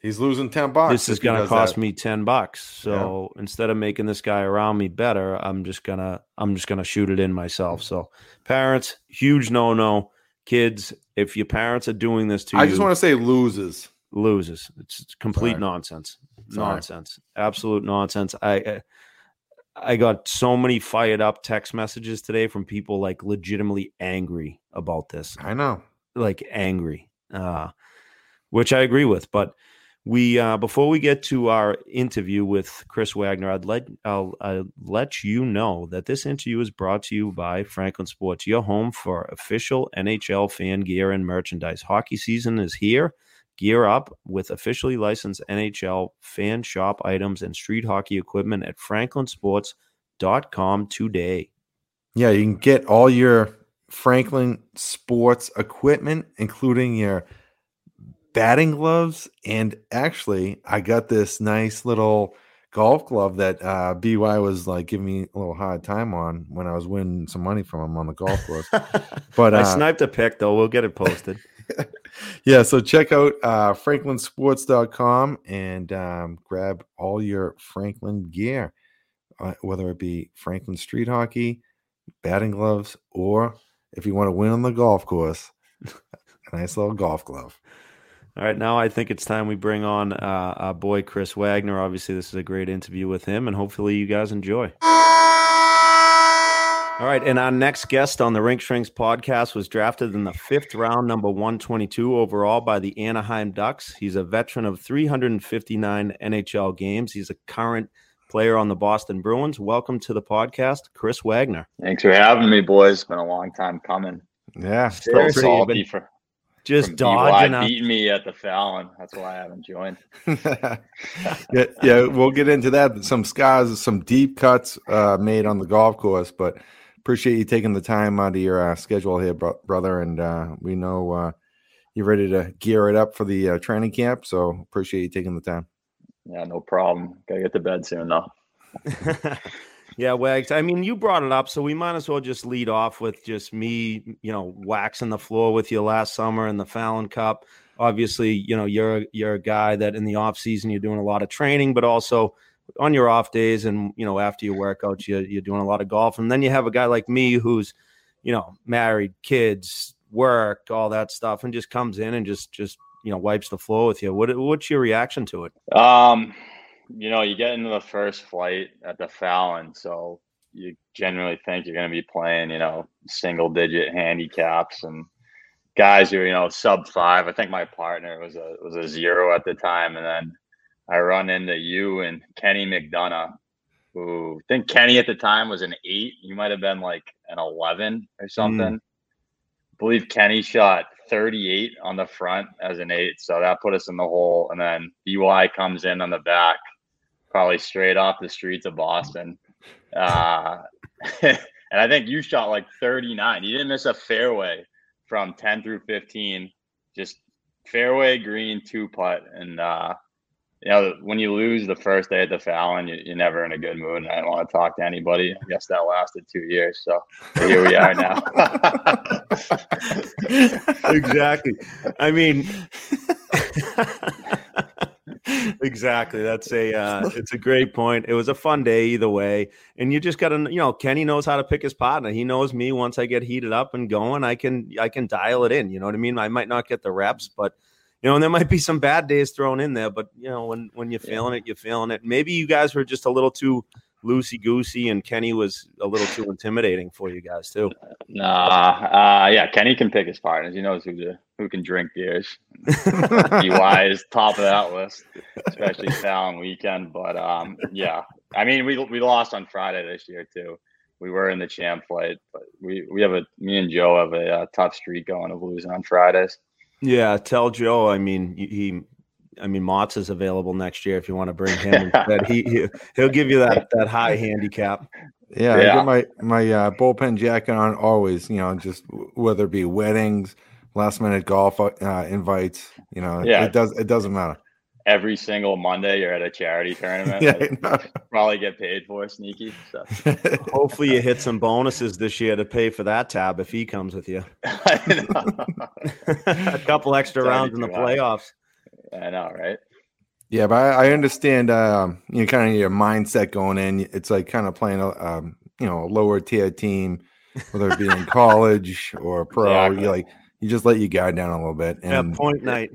he's losing ten bucks. "This is gonna cost that. me ten bucks." So instead of making this guy around me better, I'm just gonna I'm just gonna shoot it in myself. So parents, huge no no. Kids, if your parents are doing this to I you, I just want to say loses. loses. It's it's complete Sorry. nonsense. Sorry. Nonsense. Absolute nonsense. I I- I got so many fired up text messages today from people like legitimately angry about this. I know. Like angry. Uh which I agree with, but we uh before we get to our interview with Chris Wagner, I'd let I'll, I'll let you know that this interview is brought to you by Franklin Sports, your home for official NHL fan gear and merchandise. Hockey season is here. Gear up with officially licensed NHL fan shop items and street hockey equipment at franklinsports.com today. Yeah, you can get all your Franklin sports equipment, including your batting gloves. And actually, I got this nice little golf glove that uh, BY was like giving me a little hard time on when I was winning some money from him on the golf course. (laughs) But I uh, sniped a pic though. We'll get it posted. (laughs) yeah, so check out uh, franklinsports.com and um, grab all your Franklin gear, uh, whether it be Franklin street hockey, batting gloves, or if you want to win on the golf course, (laughs) a nice little golf glove. All right, now I think it's time we bring on uh, our boy Chris Wagner. Obviously, this is a great interview with him, and hopefully, you guys enjoy. All right, and our next guest on the Rink Shrinks podcast was drafted in the fifth round, number 122 overall by the Anaheim Ducks. He's a veteran of 359 NHL games. He's a current player on the Boston Bruins. Welcome to the podcast, Chris Wagner. Thanks for having me, boys. It's been a long time coming. Yeah, Still Seriously, salty for Just from dodging DY us. beating me at the Fallon. That's why I haven't joined. (laughs) yeah, yeah, we'll get into that. Some scars, some deep cuts uh, made on the golf course, but appreciate you taking the time out of your uh, schedule here, bro- brother. And uh, we know uh, you're ready to gear it up for the uh, training camp. So appreciate you taking the time. Yeah, no problem. Gotta get to bed soon though. (laughs) yeah, Wags. I mean, you brought it up, so we might as well just lead off with just me, you know, waxing the floor with you last summer in the Fallon Cup. Obviously, you know, you're you're a guy that in the off season you're doing a lot of training, but also on your off days and you know after your workouts you, you're doing a lot of golf. And then you have a guy like me who's you know married kids work all that stuff and just comes in and just just you know wipes the floor with you. What what's your reaction to it? Um, you know, you get into the first flight at the Fallon, so you generally think you're going to be playing, you know, single digit handicaps and guys who are, you know, sub five. I think my partner was a was a zero at the time, and then I run into you and Kenny McDonough, who I think Kenny at the time was an eight. You might have been like an eleven or something. I believe Kenny shot 38 on the front as an eight, so that put us in the hole. And then BY comes in on the back, probably straight off the streets of Boston. Uh, (laughs) and I think you shot like 39. You didn't miss a fairway from 10 through 15, just fairway green two putt. And uh, you know, when you lose the first day at the Fallon, you, you're never in a good mood. And I don't want to talk to anybody. I guess that lasted two years. So here we are now. (laughs) exactly. I mean, (laughs) exactly. That's a uh, it's a great point. It was a fun day either way, and you just got to you know Kenny knows how to pick his partner. He knows me. Once I get heated up and going, I can I can dial it in. You know what I mean? I might not get the reps, but you know, and there might be some bad days thrown in there. But you know, when when you're feeling it, you're feeling it. Maybe you guys were just a little too loosey goosey, and Kenny was a little too intimidating for you guys too. Nah, uh, yeah, Kenny can pick his partners. He knows who to who can drink beers. BY (laughs) is top of that list, especially Fallon weekend. But um, yeah, I mean, we we lost on Friday this year too. We were in the champ flight, but we we have a me and Joe have a, uh tough streak going of losing on Fridays. Yeah, tell Joe. I mean, he. I mean, Motts is available next year if you want to bring him instead. he, he he'll give you that that high handicap. Yeah, I get my my uh, bullpen jacket on always. You know, just whether it be weddings, last minute golf uh, invites. You know, Yeah. it does it doesn't matter. Every single Monday, you're at a charity tournament. (laughs) Yeah, like, I probably get paid for sneaky. So. (laughs) Hopefully, you hit some bonuses this year to pay for that tab if he comes with you. (laughs) A couple extra rounds in the playoffs. I know, right? Yeah, but I, I understand. Um, you know, kind of your mindset going in. It's like kind of playing a um, you know, a lower tier team, whether it be in college or pro. Exactly. You like you just let your guard down a little bit, Yeah, and point night.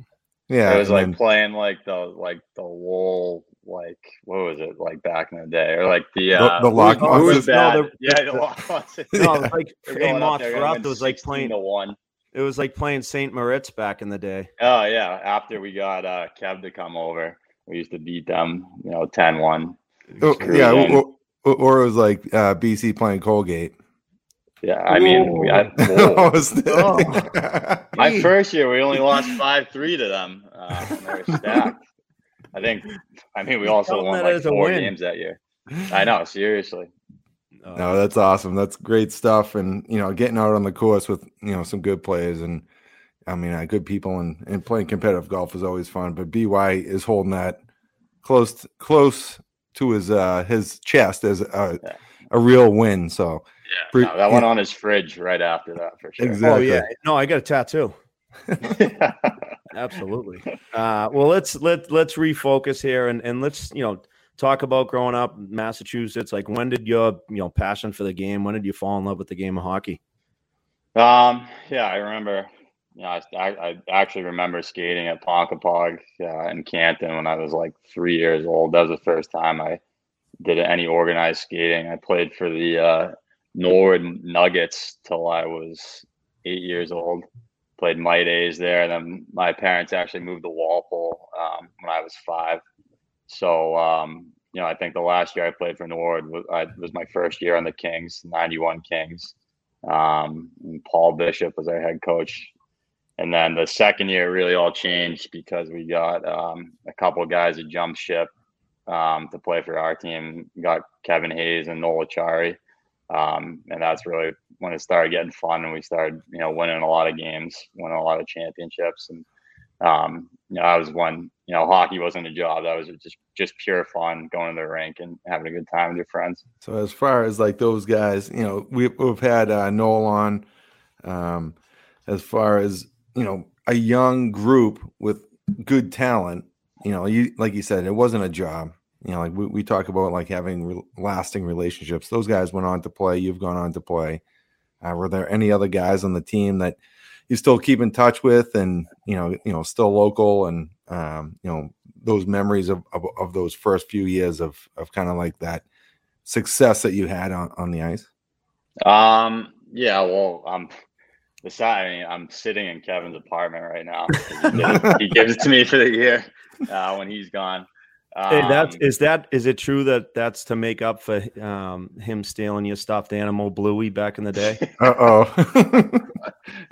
Yeah, it was like then- playing like the like the wool like what was it like back in the day or like the The- uh the who lock was- who was monsters. No, bad? the- (laughs) yeah the lock monsters. (laughs) No, it like They're hey, going up Moth, there, for gonna us, win it was like playing. to one. It was like playing Saint Moritz back in the day. Oh yeah, after we got uh Kev to come over, we used to beat them, you know, 10-1. Oh, yeah, or, or, or it was like uh, BC playing Colgate. Yeah, I mean, we had, (laughs) Oh, whoa. was that- my first year we only lost five three to them. Uh, they were stacked. I think. I mean, we also won like a four win. games that year. I know, seriously. Uh, No, that's awesome. That's great stuff. And you know, getting out on the course with you know some good players and I mean uh, good people and and playing competitive golf is always fun. But By is holding that close close to his uh his chest as a Yeah. a real win. So Yeah, Pre- no, that went on his fridge right after that for sure. Oh Exactly. yeah, no, I got a tattoo. (laughs) Absolutely. Uh, well, let's let let's refocus here and and let's you know talk about growing up in Massachusetts. Like, when did your you know passion for the game? When did you fall in love with the game of hockey? Um, yeah, I remember. You know, I, I, I actually remember skating at Ponkapog uh, in Canton when I was like three years old. That was the first time I did any organized skating. I played for the uh, Norwood Nuggets till I was eight years old. Played my days there. And then my parents actually moved to Walpole um, when I was five. So um, you know, I think the last year I played for Norwood was, I, was my first year on the Kings, '91 Kings. Um, Paul Bishop was our head coach. And then the second year really all changed because we got um, a couple of guys that jumped ship um, to play for our team. We got Kevin Hayes and Noel Acciari. Um, and that's really when it started getting fun and we started, you know, winning a lot of games, winning a lot of championships. And, um, you know, I was when, you know, hockey wasn't a job. That was just, just pure fun going to the rink and having a good time with your friends. So as far as like those guys, you know, we've, we've had uh, Noel on, um, as far as, you know, a young group with good talent, you know, you, like you said, it wasn't a job you know, like we, we talk about like having re- lasting relationships. Those guys went on to play. You've gone on to play. Uh, were there any other guys on the team that you still keep in touch with, and you know, you know, still local, and um, you know, those memories of, of, of those first few years of of kind of like that success that you had on on the ice? Um. Yeah. Well, um, besides, I mean, I'm sitting in Kevin's apartment right now. He gives, he gives it to me for the year uh, when he's gone. Hey, that's um, is that is it true that that's to make up for um, him stealing your stuffed animal Bluey back in the day? (laughs) Uh oh,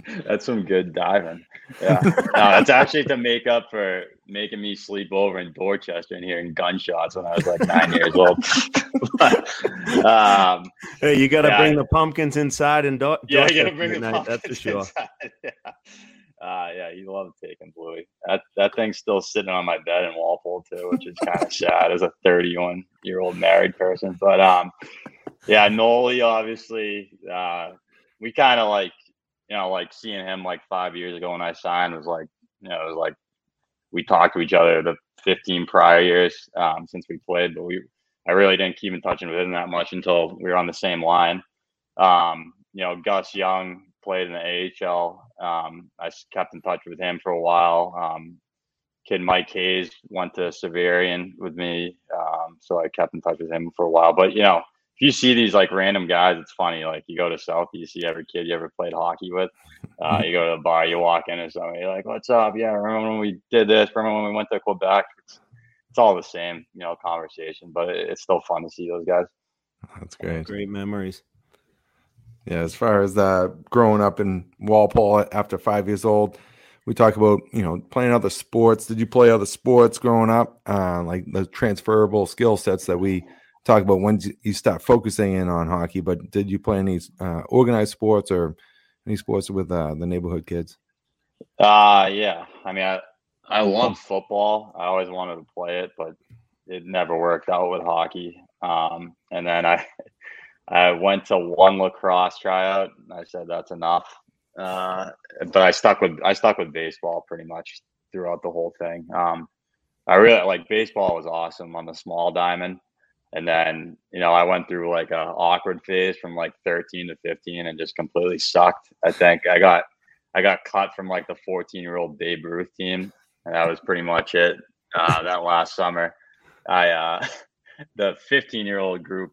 (laughs) that's some good diving. Yeah, no, that's actually to make up for making me sleep over in Dorchester and hearing gunshots when I was like nine years old. (laughs) um, hey, you got to yeah, bring the pumpkins inside and do- yeah, you got to bring the pumpkins That's for sure. Inside. Yeah. Uh, yeah, he loved taking Bluey. That that thing's still sitting on my bed in Walpole too, which is kind of (laughs) sad as a 31 year old married person. But um, yeah, Noli obviously, uh, we kind of like you know like seeing him like five years ago when I signed was like you know it was like we talked to each other the 15 prior years um, since we played, but we I really didn't keep in touch with him that much until we were on the same line. Um, you know, Gus Young played in the AHL. Um, I kept in touch with him for a while. Um, kid Mike Hayes went to Xaverian with me, um, so I kept in touch with him for a while. But you know, if you see these like random guys, it's funny. Like you go to South, you see every kid you ever played hockey with. Uh, you go to the bar, you walk in, and somebody you're like, "What's up? Yeah, remember when we did this? Remember when we went to Quebec?" It's, it's all the same, you know, conversation. But it, it's still fun to see those guys. That's great. Great memories. Yeah, as far as uh, growing up in Walpole after five years old, we talk about you know playing other sports. Did you play other sports growing up? Uh, like the transferable skill sets that we talk about when you start focusing in on hockey. But did you play any uh, organized sports or any sports with uh, the neighborhood kids? Uh yeah. I mean, I I love football. I always wanted to play it, but it never worked out with hockey. Um, and then I I went to one lacrosse tryout. And I said that's enough. Uh, but I stuck with I stuck with baseball pretty much throughout the whole thing. Um, I really like baseball was awesome on the small diamond, and then you know I went through like a awkward phase from like 13 to 15 and just completely sucked. I think I got I got cut from like the 14 year old Babe Ruth team, and that was pretty much it. Uh, that last summer, I uh, (laughs) the 15 year old group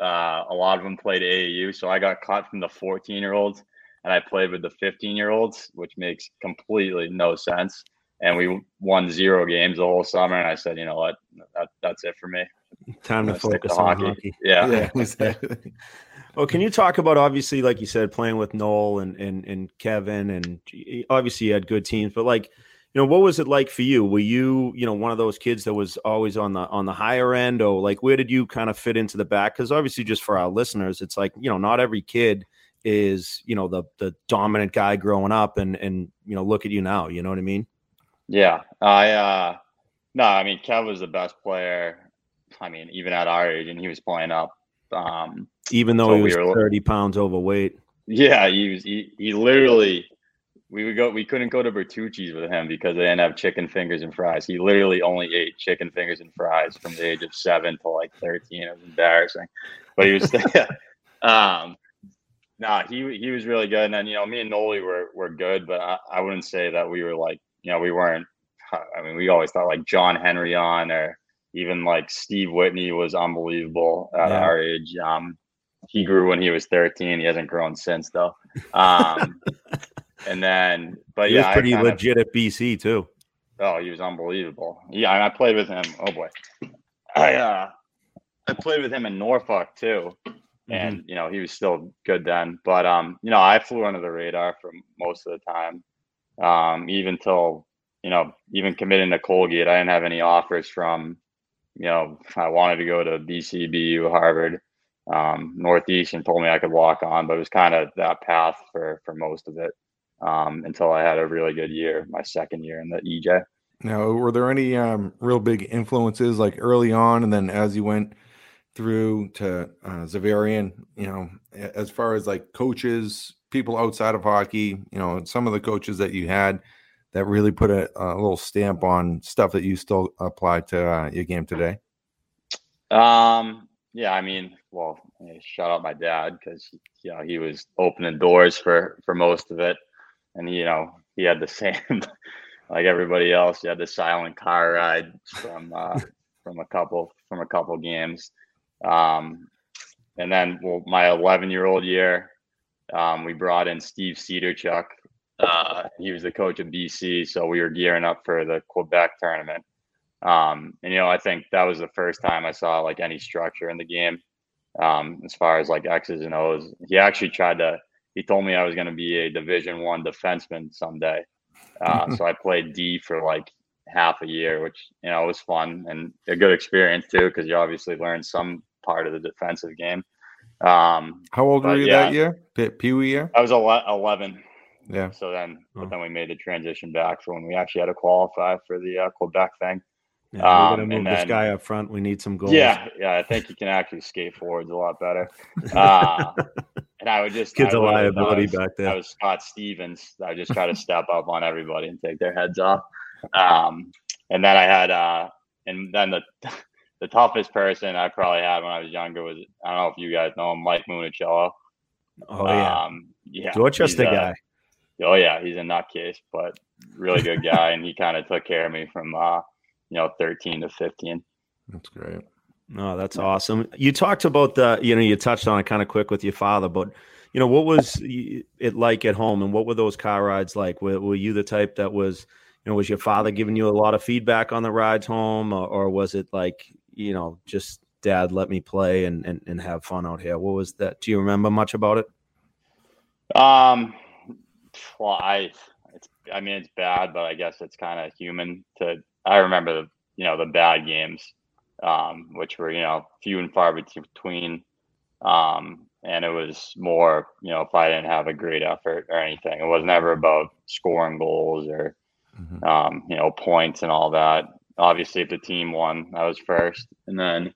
uh, a lot of them played AAU, so I got caught from the 14 year olds and I played with the 15 year olds, which makes completely no sense. And we won zero games the whole summer. And I said, you know what, that, that's it for me. Time to focus to on hockey. hockey. Yeah. yeah (laughs) exactly. well, can you talk about obviously, like you said, playing with Noel and and and Kevin, and obviously you had good teams, but like you know what was it like for you? Were you you know one of those kids that was always on the on the higher end? Or like where did you kind of fit into the back? Because obviously just for our listeners it's like you know not every kid is you know the the dominant guy growing up and and you know look at you now you know what i mean? Yeah i uh no i mean kev was the best player i mean even at our age and he was playing up um even though so he was we were, 30 pounds overweight. Yeah he was he, he literally we would go we couldn't go to Bertucci's with him because they didn't have chicken fingers and fries. He literally only ate chicken fingers and fries from the age of seven to like 13. It was embarrassing. But he was (laughs) um nah, he he was really good. And then, you know, me and Noli were were good, but I, I wouldn't say that we were like, you know, we weren't I mean, we always thought like John Henry on or even like Steve Whitney was unbelievable at yeah. our age. Um he grew when he was 13. He hasn't grown since though. Um (laughs) And then, but he yeah, was pretty legit of, at BC too. Oh, he was unbelievable. Yeah, and I played with him. Oh boy, I uh, I played with him in Norfolk too, mm-hmm. and you know he was still good then. But um, you know, I flew under the radar for most of the time. Um, even till you know, even committing to Colgate, I didn't have any offers from, you know, I wanted to go to BC, BU, Harvard. um, Northeastern told me I could walk on, but it was kind of that path for for most of it um, until I had a really good year, my second year in the EJ. Now, were there any um, real big influences like early on, and then as you went through to uh, Xaverian, you know, as far as like coaches, people outside of hockey, you know, some of the coaches that you had that really put a, a little stamp on stuff that you still apply to uh, your game today? Um, yeah, I mean, well, shout out my dad because you know he was opening doors for for most of it, and you know he had the same (laughs) like everybody else. He had the silent car ride from uh, (laughs) from a couple from a couple games, um, and then well, my 11 year old year, um, we brought in Steve Cedorchuk. Uh, he was the coach of BC, so we were gearing up for the Quebec tournament. Um, and you know, I think that was the first time I saw like any structure in the game, um, as far as like X's and O's. He actually tried to. He told me I was going to be a Division One defenseman someday. Uh, (laughs) so I played D for like half a year, which you know was fun and a good experience too, because you obviously learn some part of the defensive game. Um, How old were you yeah, that year? Pee Wee year? I was 11. Yeah. So then, but then we made the transition back for when we actually had to qualify for the uh, Quebec thing. Yeah, we're gonna um, move this guy up front. We need some goals. Yeah, yeah. I think he can actually skate forwards a lot better. Uh, (laughs) and I would just kids a liability was, back then. I was Scott Stevens. I just try to step up on everybody and take their heads off. Um, and then I had, uh, and then the the toughest person I probably had when I was younger was I don't know if you guys know him, Mike Municello. Oh yeah, um, yeah, Dorchester guy. Oh yeah, he's a nutcase, but really good guy, and he kind of took care of me from uh, you know 13 to 15. That's great. No, that's awesome. You talked about the, you know, you touched on it kind of quick with your father, but you know, what was it like at home, and what were those car rides like? Were, were you the type that was, you know, was your father giving you a lot of feedback on the rides home, or, or was it like, you know, just dad let me play and, and and have fun out here? What was that? Do you remember much about it? Um, well, I, it's, I mean, it's bad, but I guess it's kind of human to. I remember the, you know, the bad games um, which were you know few and far between. Um, and it was more, you know, if I didn't have a great effort or anything, it was never about scoring goals or, mm-hmm. um, you know, points and all that. Obviously, if the team won, I was first, and then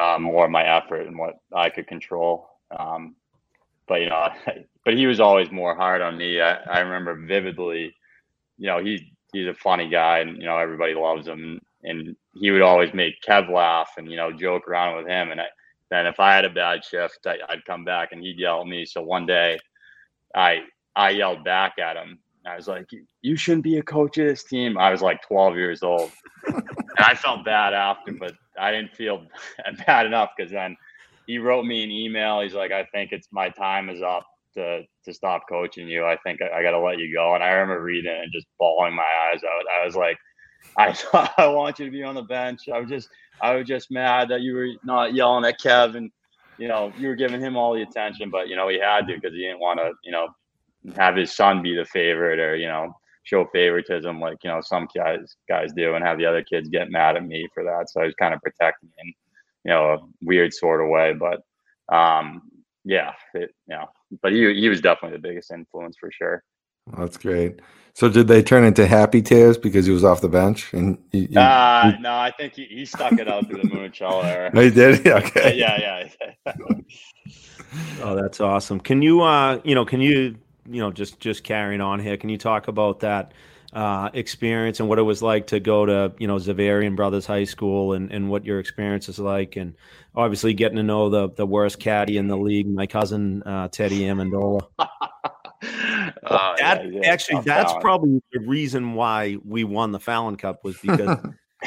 um, more my effort and what I could control. Um, but you know, (laughs) but he was always more hard on me. I, I remember vividly, you know, he he's a funny guy, and you know, everybody loves him and he would always make Kev laugh and you know joke around with him. And I, then if I had a bad shift, I, would come back and he'd yell at me. So one day, I I yelled back at him. I was like, "You shouldn't be a coach of this team." I was like 12 years old, (laughs) and I felt bad after, but I didn't feel (laughs) bad enough because then he wrote me an email. He's like, "I think it's my time is up to to stop coaching you. I think I, I got to let you go." And I remember reading it and just bawling my eyes out. I was like I (laughs) I want you to be on the bench. I was just I was just mad that you were not yelling at Kevin. You know, you were giving him all the attention, but you know he had to because he didn't want to. You know, have his son be the favorite or you know show favoritism like you know some guys guys do and have the other kids get mad at me for that. So I was kind of protecting him, you know, a weird sort of way. But um, yeah, it, you know, but he he was definitely the biggest influence for sure. That's great. So did they turn into happy tears because he was off the bench? And you, you, uh, no, I think he, he stuck it out through the Municello era. No, (laughs) he did. (laughs) Okay. Yeah, yeah. oh, that's awesome. Can you, uh, you know, can you, you know, just just carrying on here? Can you talk about that uh, experience and what it was like to go to, you know, Xaverian Brothers High School and and what your experience is like, and obviously getting to know the the worst caddy in the league, my cousin uh, Teddy Amendola. (laughs) Uh, that yeah, actually, that's probably the reason why we won the Fallon Cup was (laughs) because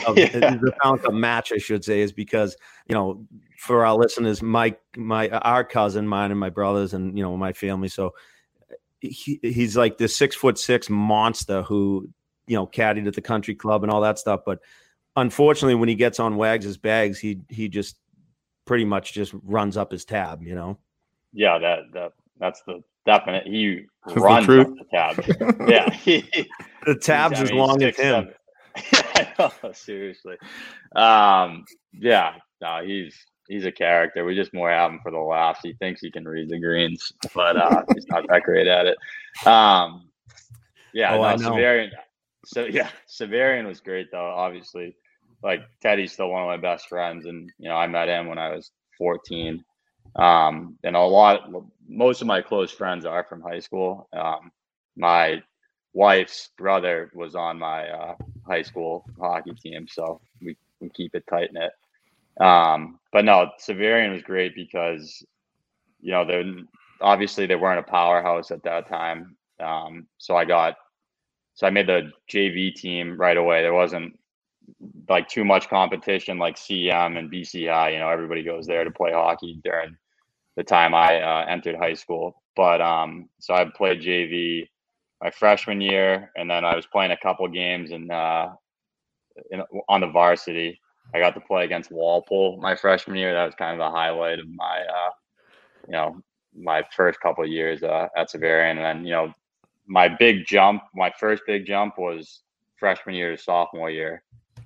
of yeah. the Fallon Cup match, I should say, is because you know for our listeners, my my our cousin, mine and my brothers, and you know my family. So he, he's like this six foot six monster who you know caddied at the country club and all that stuff. But unfortunately, when he gets on Wags' bags, he he just pretty much just runs up his tab. You know. Yeah, that that that's the definite. He runs the, the tab. yeah, (laughs) the tabs as long as him. (laughs) know, seriously. Um, yeah, no, he's he's a character. We just more have him for the laughs. He thinks he can read the greens, but uh, (laughs) he's not that great at it. Um, yeah, Oh, no, I know. Xaverian. So yeah, Xaverian was great though. Obviously, like Teddy's still one of my best friends, and you know I met him when I was 14. Um, and a lot, most of my close friends are from high school. Um, my wife's brother was on my uh, high school hockey team, so we, we keep it tight knit. Um, but no, Xaverian was great because you know they obviously they weren't a powerhouse at that time. Um, so I got so I made the JV team right away. There wasn't like too much competition like CM and BCI. You know, everybody goes there to play hockey during the time I uh, entered high school. But um, so I played JV my freshman year, and then I was playing a couple games and uh, on the varsity. I got to play against Walpole my freshman year. That was kind of the highlight of my, uh, you know, my first couple years uh, at Xaverian. And then, you know, my big jump, my first big jump was freshman year to sophomore year.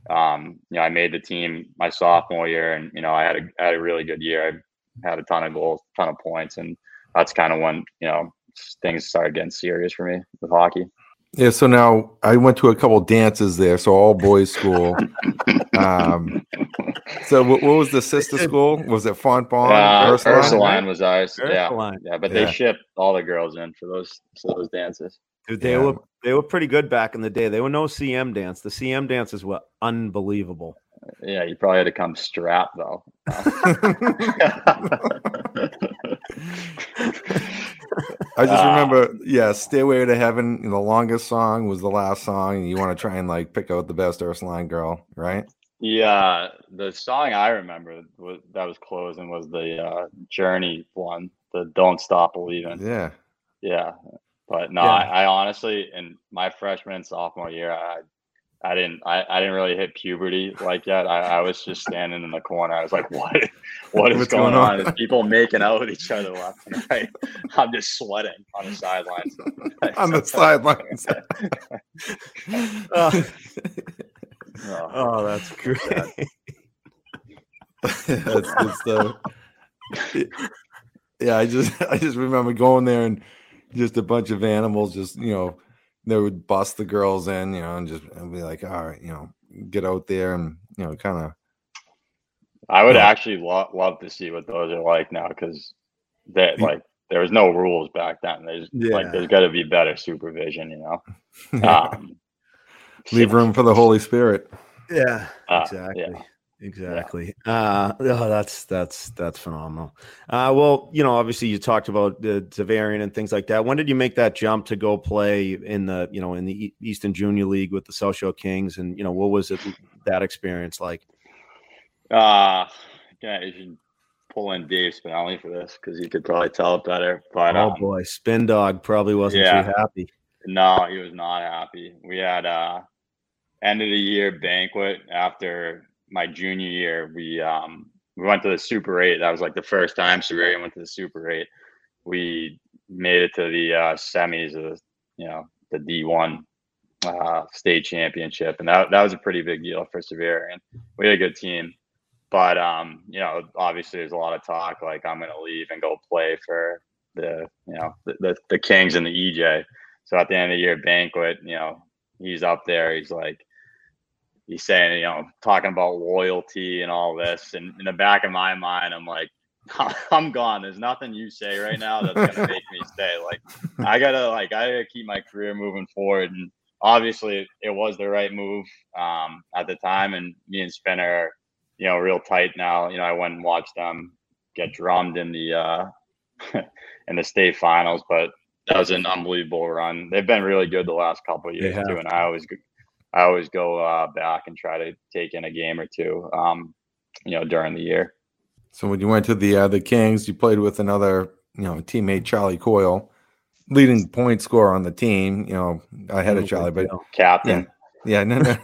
Um, you know, I made the team my sophomore year, and you know, I had a I had a really good year. I had a ton of goals, ton of points, and that's kind of when you know things started getting serious for me with hockey. Yeah, so now I went to a couple dances there, so all boys school. (laughs) um, so what, what was the sister school? Was it Fontbonne? Uh, Ursuline? Ursuline was ours. Yeah, Ursuline. yeah, but Yeah. they shipped all the girls in for those for those dances. Dude, they Yeah. were they were pretty good back in the day. They were no CM dance. The CM dances were unbelievable. Yeah, you probably had to come strapped though. I just Ah. remember, yeah, "Stairway to Heaven." The longest song was the last song, and you want to try and like pick out the best Ursuline girl, right? Yeah, the song I remember was, that was closing was the uh, Journey one, the "Don't Stop Believing." Yeah, Yeah, but no, Yeah. I, I honestly, in my freshman and sophomore year, I, I didn't, I, I didn't really hit puberty like that. I, I was just standing in the corner. I was like, what, (laughs) what is What's going, on? on? There's people making out with each other left and right. (laughs) I'm just sweating on the sidelines. (laughs) on the sidelines. Oh, Oh, oh, that's great. That's good stuff. Yeah, I just I just remember going there and just a bunch of animals just you know they would bust the girls in you know and just and be like all right you know get out there and you know kind of I would Yeah. actually lo- love to see what those are like now because that like there was no rules back then. There's Yeah. like there's got to be better supervision, you know. (laughs) Um, leave room for the Holy Spirit. Yeah, Uh, exactly. yeah. Exactly. Uh, oh, that's that's that's phenomenal. Uh, well, you know, obviously you talked about the Xaverian and things like that. When did you make that jump to go play in the, you know, in the E- Eastern Junior League with the South Shore Kings? And you know, what was it that experience like? Uh, yeah, you should pull in Dave Spinelli for this because he could probably tell it better. But Oh um, boy, Spin Dog probably wasn't yeah. too happy. no, he was not happy. We had uh end of the year banquet after my junior year. We um we went to the Super Eight. That was like the first time Xaverian went to the Super Eight. We made it to the uh, semis of the, you know the D one uh, state championship, and that that was a pretty big deal for Xaverian. We had a good team, but um you know obviously there's a lot of talk like I'm going to leave and go play for the you know the, the the Kings and the EJ. So at the end of the year banquet, you know, he's up there. He's like, he's saying, you know, talking about loyalty and all this. And in the back of my mind, I'm like, (laughs) I'm gone. There's nothing you say right now that's gonna make me (laughs) stay. Like, I gotta, like, I gotta keep my career moving forward. And obviously, it was the right move um, at the time. And me and Spinner, are, you know, real tight now. You know, I went and watched them get drummed in the uh, (laughs) in the state finals, but that was an unbelievable run. They've been really good the last couple of years too, and I always, I always go uh, back and try to take in a game or two, um, you know, during the year. So when you went to the uh, the Kings, you played with another you know teammate Charlie Coyle, leading point scorer on the team. You know ahead of Charlie, but deal. Captain, Yeah, no, no. (laughs)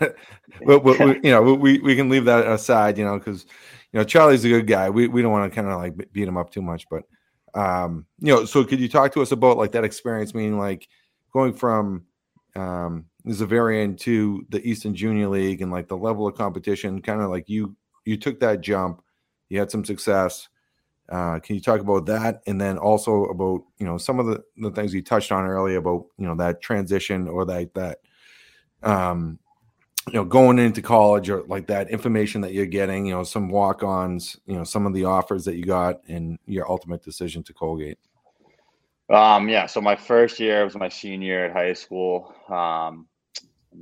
but, but we, you know, we, we can leave that aside, you know, because you know Charlie's a good guy. We we don't want to kind of like beat him up too much, but um, you know, so could you talk to us about like that experience? Meaning, like going from um, Xaverian to the Eastern Junior League and like the level of competition, kind of like you you took that jump, you you had some success. Uh, can you talk about that, and then also about you know some of the, the things you touched on earlier about you know that transition or that that um, you know going into college or like that information that you're getting, you know some walk-ons, you know some of the offers that you got, and your ultimate decision to Colgate. Um, yeah. So my first year was my senior at high school. Um,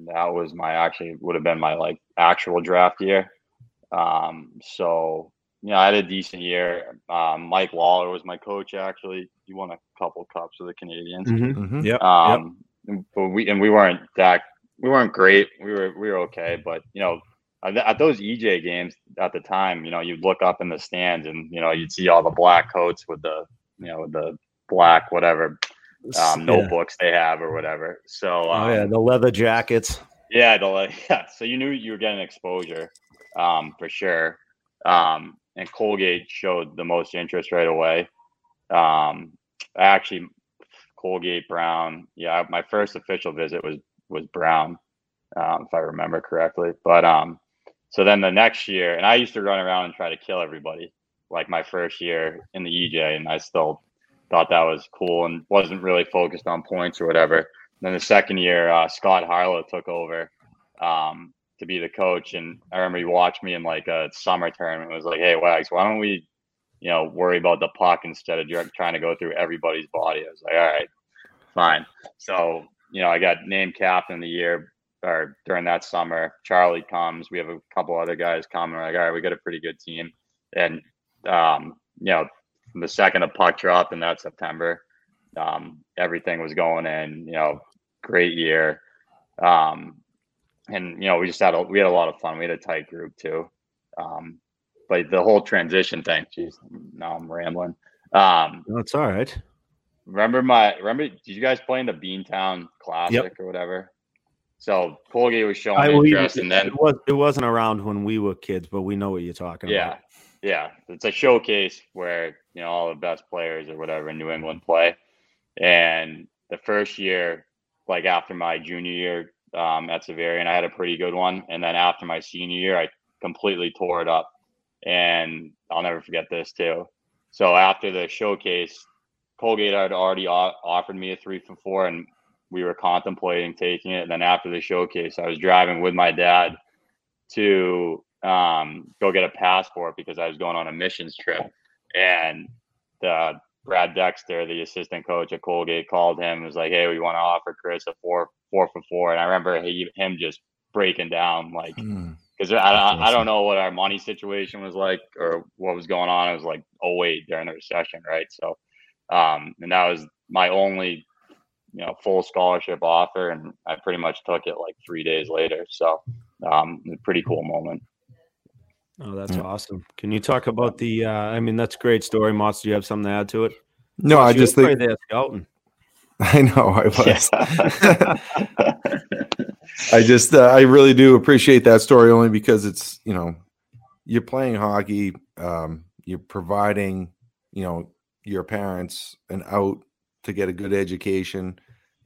that was my actually would have been my like actual draft year. Um, so you know, I had a decent year. Um, Mike Lawler was my coach. Actually, he won a couple cups with the Canadiens. Mm-hmm. Mm-hmm. Yep. Um, yep. but we and we weren't that we weren't great. We were we were okay, but you know, at, at those EJ games at the time, you know, you'd look up in the stands and you know you'd see all the black coats with the you know the black whatever um, notebooks yeah. they have or whatever. So um, oh yeah, um, the leather jackets. Yeah, the (laughs) yeah. So you knew you were getting exposure um, for sure. Um, and Colgate showed the most interest right away. Um, actually, Colgate Brown. Yeah, my first official visit was was Brown, um, if I remember correctly. But um, so then the next year, and I used to run around and try to kill everybody, like my first year in the EJ, and I still thought that was cool and wasn't really focused on points or whatever. And then the second year, uh, Scott Harlow took over um, to be the coach, and I remember he watched me in like a summer tournament. It was like, "Hey, Wags, why don't we, you know, worry about the puck instead of trying to go through everybody's body?" I was like, "All right, fine." So you know, I got named captain the year or during that summer. Charlie comes. We have a couple other guys coming. We're like, all right, we got a pretty good team. And um, you know, the second a puck drop in that September, um, everything was going in. You know, great year. Um, and you know, we just had a we had a lot of fun. We had a tight group too. Um, but the whole transition thing, geez, now I'm rambling. Um, no, it's all right. Remember my remember? Did you guys play in the Beantown Classic yep. or whatever? So Colgate was showing I, interest, and then it was it wasn't around when we were kids, but we know what you're talking about. yeah, about. Yeah. It's a showcase where you know all the best players or whatever in New England play. And the first year, like after my junior year um, at Xaverian, I had a pretty good one. And then after my senior year, I completely tore it up. And I'll never forget this too. So after the showcase, Colgate had already offered me a three for four, and we were contemplating taking it. And then after the showcase, I was driving with my dad to um, go get a passport because I was going on a missions trip. And the Brad Dexter, the assistant coach at Colgate, called him and was like, "Hey, we want to offer Chris a four four for four. And I remember he, him just breaking down like because mm, I, I, I don't know what our money situation was like or what was going on. It was like oh wait during the recession, right? So um, and that was my only, you know, full scholarship offer, and I pretty much took it like three days later. So, um, a pretty cool moment. Oh, that's yeah. awesome. Can you talk about the? Uh, I mean, that's a great story, Motts. Do you have something to add to it? No, I just think there scouting. (laughs) I know I (laughs) was. I just, uh, I really do appreciate that story only because it's, you know, you're playing hockey, um, you're providing, you know, your parents an out to get a good education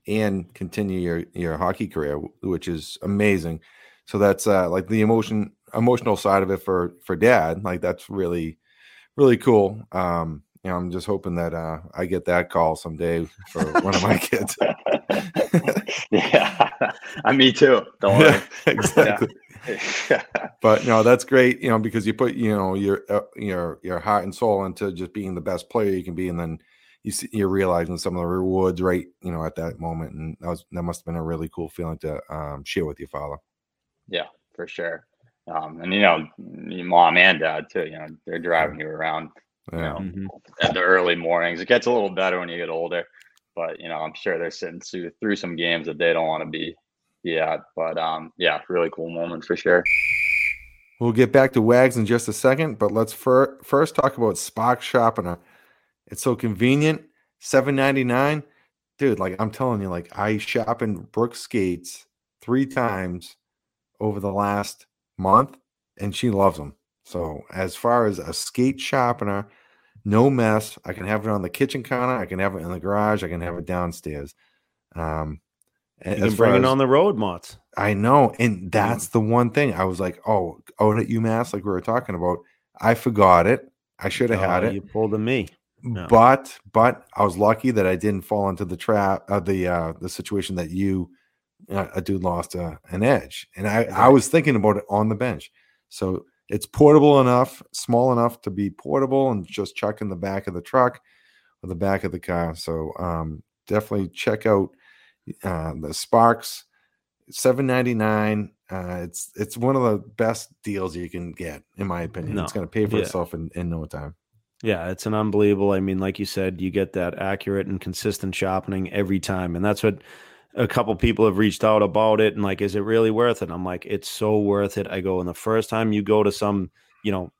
and continue your your hockey career, which is amazing. So that's uh, like the emotion emotional side of it for for dad. Like that's really really cool. Um, you know, I'm just hoping that uh, I get that call someday for one of my (laughs) kids. yeah, I'm (laughs) me too. Don't worry. Yeah, (laughs) exactly. Yeah. but know that's great. You know because you put you know your uh, your your heart and soul into just being the best player you can be, and then you see, you're realizing some of the rewards right you know at that moment, and that was that must have been a really cool feeling to um, share with your father. Yeah, for sure. Um, and you know, mom and dad too. You know, they're driving you around. You yeah. know, mm-hmm. at the early mornings. It gets a little better when you get older, but you know, I'm sure they're sitting through, through some games that they don't want to be yeah, but um, yeah, really cool moment for sure. We'll get back to Wags in just a second, but let's fir- first talk about Sparx Sharpener. It's so convenient, seven ninety nine, dude. Like I'm telling you, like I shop in Brooks skates three times over the last month, and she loves them. So as far as a skate sharpener, no mess. I can have it on the kitchen counter. I can have it in the garage. I can have it downstairs. Um, you can bring it on the road, Motts. I know, and that's the one thing I was like, oh, out at UMass, like we were talking about. I forgot it. I should have had Oh, it. You pulled a me. No. But but I was lucky that I didn't fall into the trap uh, the uh the situation that you a dude lost uh, an edge. And I I was thinking about it on the bench. So it's portable enough, small enough to be portable and just chuck in the back of the truck or the back of the car. So um definitely check out uh the Sparx 799 uh it's it's one of the best deals you can get in my opinion No. it's going to pay for Yeah. itself in, in no time Yeah, it's an unbelievable. I mean, like you said, you get that accurate and consistent shopping every time. And that's what a couple people have reached out about it and like, is it really worth it? I'm like, it's so worth it. I go, and the first time you go to some, you know,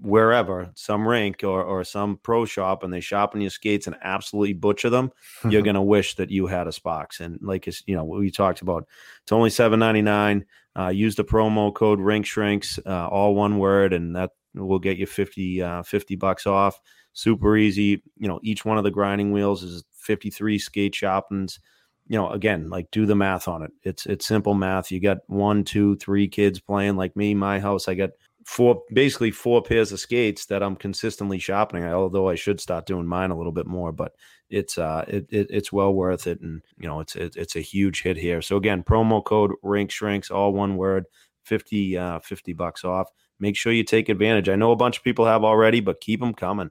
wherever, some rink or or some pro shop and they shop on your skates and absolutely butcher them, you're (laughs) gonna wish that you had a Sparx. And like you know, we talked about, it's only seven ninety nine. Uh, use the promo code Rink Shrinks, uh, all one word, and that will get you 50, uh, 50 bucks off. Super easy. You know, each one of the grinding wheels is 53 skate shoppings. You know, again, like do the math on it. It's it's simple math. You got one, two, three kids playing like me. My house, I got four basically four pairs of skates that I'm consistently shopping. Although I should start doing mine a little bit more, but it's uh it, it it's well worth it, and you know it's it, it's a huge hit here. So again, promo code Rink Shrinks, all one word, 50 uh 50 bucks off. Make sure you take advantage. I know a bunch of people have already, but keep them coming.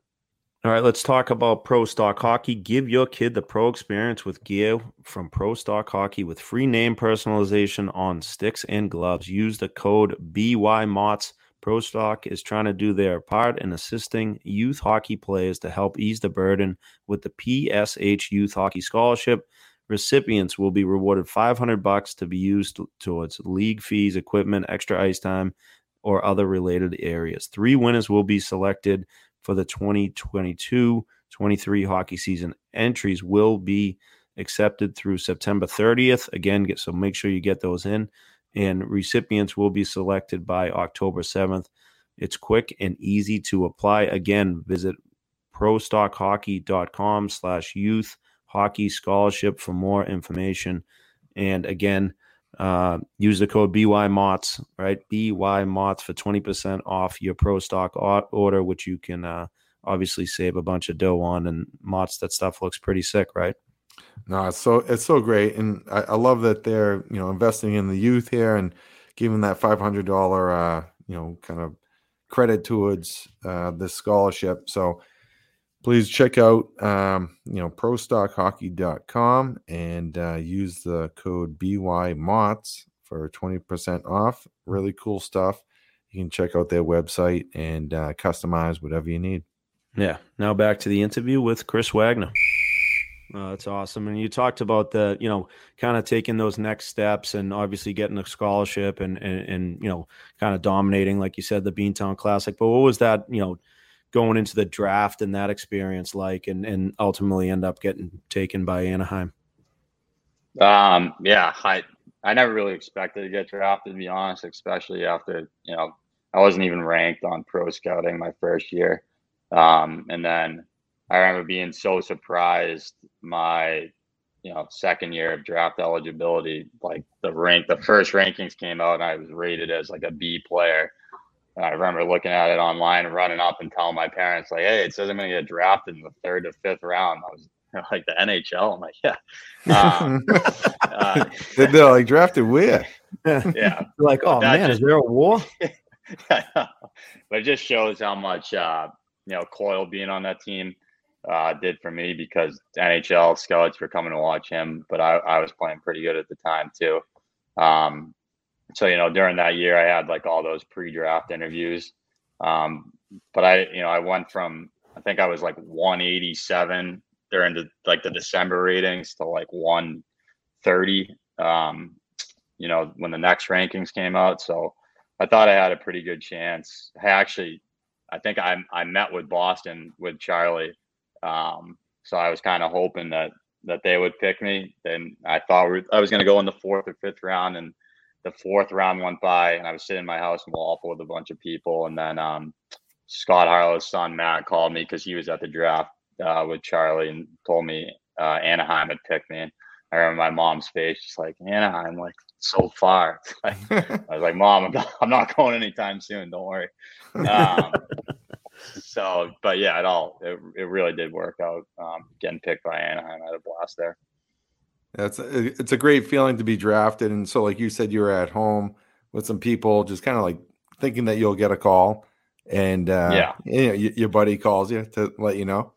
All right, let's talk about Pro Stock Hockey. Give your kid the pro experience with gear from Pro Stock Hockey with free name personalization on sticks and gloves. Use the code BYMOTS. Pro Stock is trying to do their part in assisting youth hockey players to help ease the burden with the PSH Youth Hockey Scholarship. Recipients will be rewarded 500 bucks to be used towards league fees, equipment, extra ice time, or other related areas. Three winners will be selected for the 2022 23 hockey season. Entries will be accepted through September 30th. Again, get so make sure you get those in. And recipients will be selected by October 7th. It's quick and easy to apply. Again, visit prostockhockey.com slash youth hockey scholarship for more information. And again, uh, use the code BYMOTS, right? BYMOTS for 20% off your pro stock order, which you can uh, obviously save a bunch of dough on. And Motts, that stuff looks pretty sick, right? No, it's so it's so great, and I, I love that they're you know investing in the youth here and giving that five hundred dollar uh, you know kind of credit towards uh, this scholarship. So please check out um, you know prostockhockey.com and uh, use the code BYMOTS for twenty percent off. Really cool stuff. You can check out their website and uh, customize whatever you need. Yeah. Now back to the interview with Chris Wagner. Uh, that's awesome. And you talked about the, you know, kind of taking those next steps and obviously getting a scholarship and, and, and, you know, kind of dominating, like you said, the Beantown Classic. But what was that, you know, going into the draft and that experience like and, and ultimately end up getting taken by Anaheim? Um, yeah, I I never really expected to get drafted, to be honest, especially after you know I wasn't even ranked on pro scouting my first year, um, and then I remember being so surprised my you know second year of draft eligibility, like the rank, the first rankings came out, and I was rated as like a B player. And I remember looking at it online running up and telling my parents like, "Hey, it says I'm going to get drafted in the third to fifth round." I was like the NHL. I'm like, yeah. (laughs) Um, uh, They're like drafted where? yeah. (laughs) like, oh That man, just- is there a war? (laughs) but it just shows how much uh, you know Coyle being on that team uh, did for me because NHL scouts were coming to watch him, but I, I was playing pretty good at the time too. Um, so you know during that year I had like all those pre-draft interviews, um, but I you know I went from I think I was like 187 during the like the December ratings to like 130. Um, you know when the next rankings came out, so. I thought I had a pretty good chance. I actually, I think I I met with Boston with Charlie, um, so I was kind of hoping that that they would pick me. Then I thought I was going to go in the fourth or fifth round, and the fourth round went by, and I was sitting in my house in Walpole with a bunch of people, and then um, Scott Harlow's son Matt called me because he was at the draft uh, with Charlie and told me uh, Anaheim had picked me. And I remember my mom's face, just like Anaheim, like so far. (laughs) Like, (laughs) I was like, Mom, I'm not, I'm not, going anytime soon. Don't worry. Um, (laughs) so, but yeah, it all it, it really did work out. Um, getting picked by Anaheim, I had a blast there. That's a, it's a great feeling to be drafted, and so like you said, you were at home with some people, just kind of like thinking that you'll get a call, and uh, yeah, you know, your buddy calls you to let you know.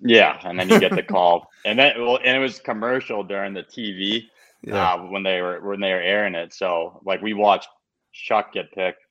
Yeah, and then you get the (laughs) call, and then well, and it was commercial during the TV yeah. uh, when they were when they were airing it. So like we watched Chuck get picked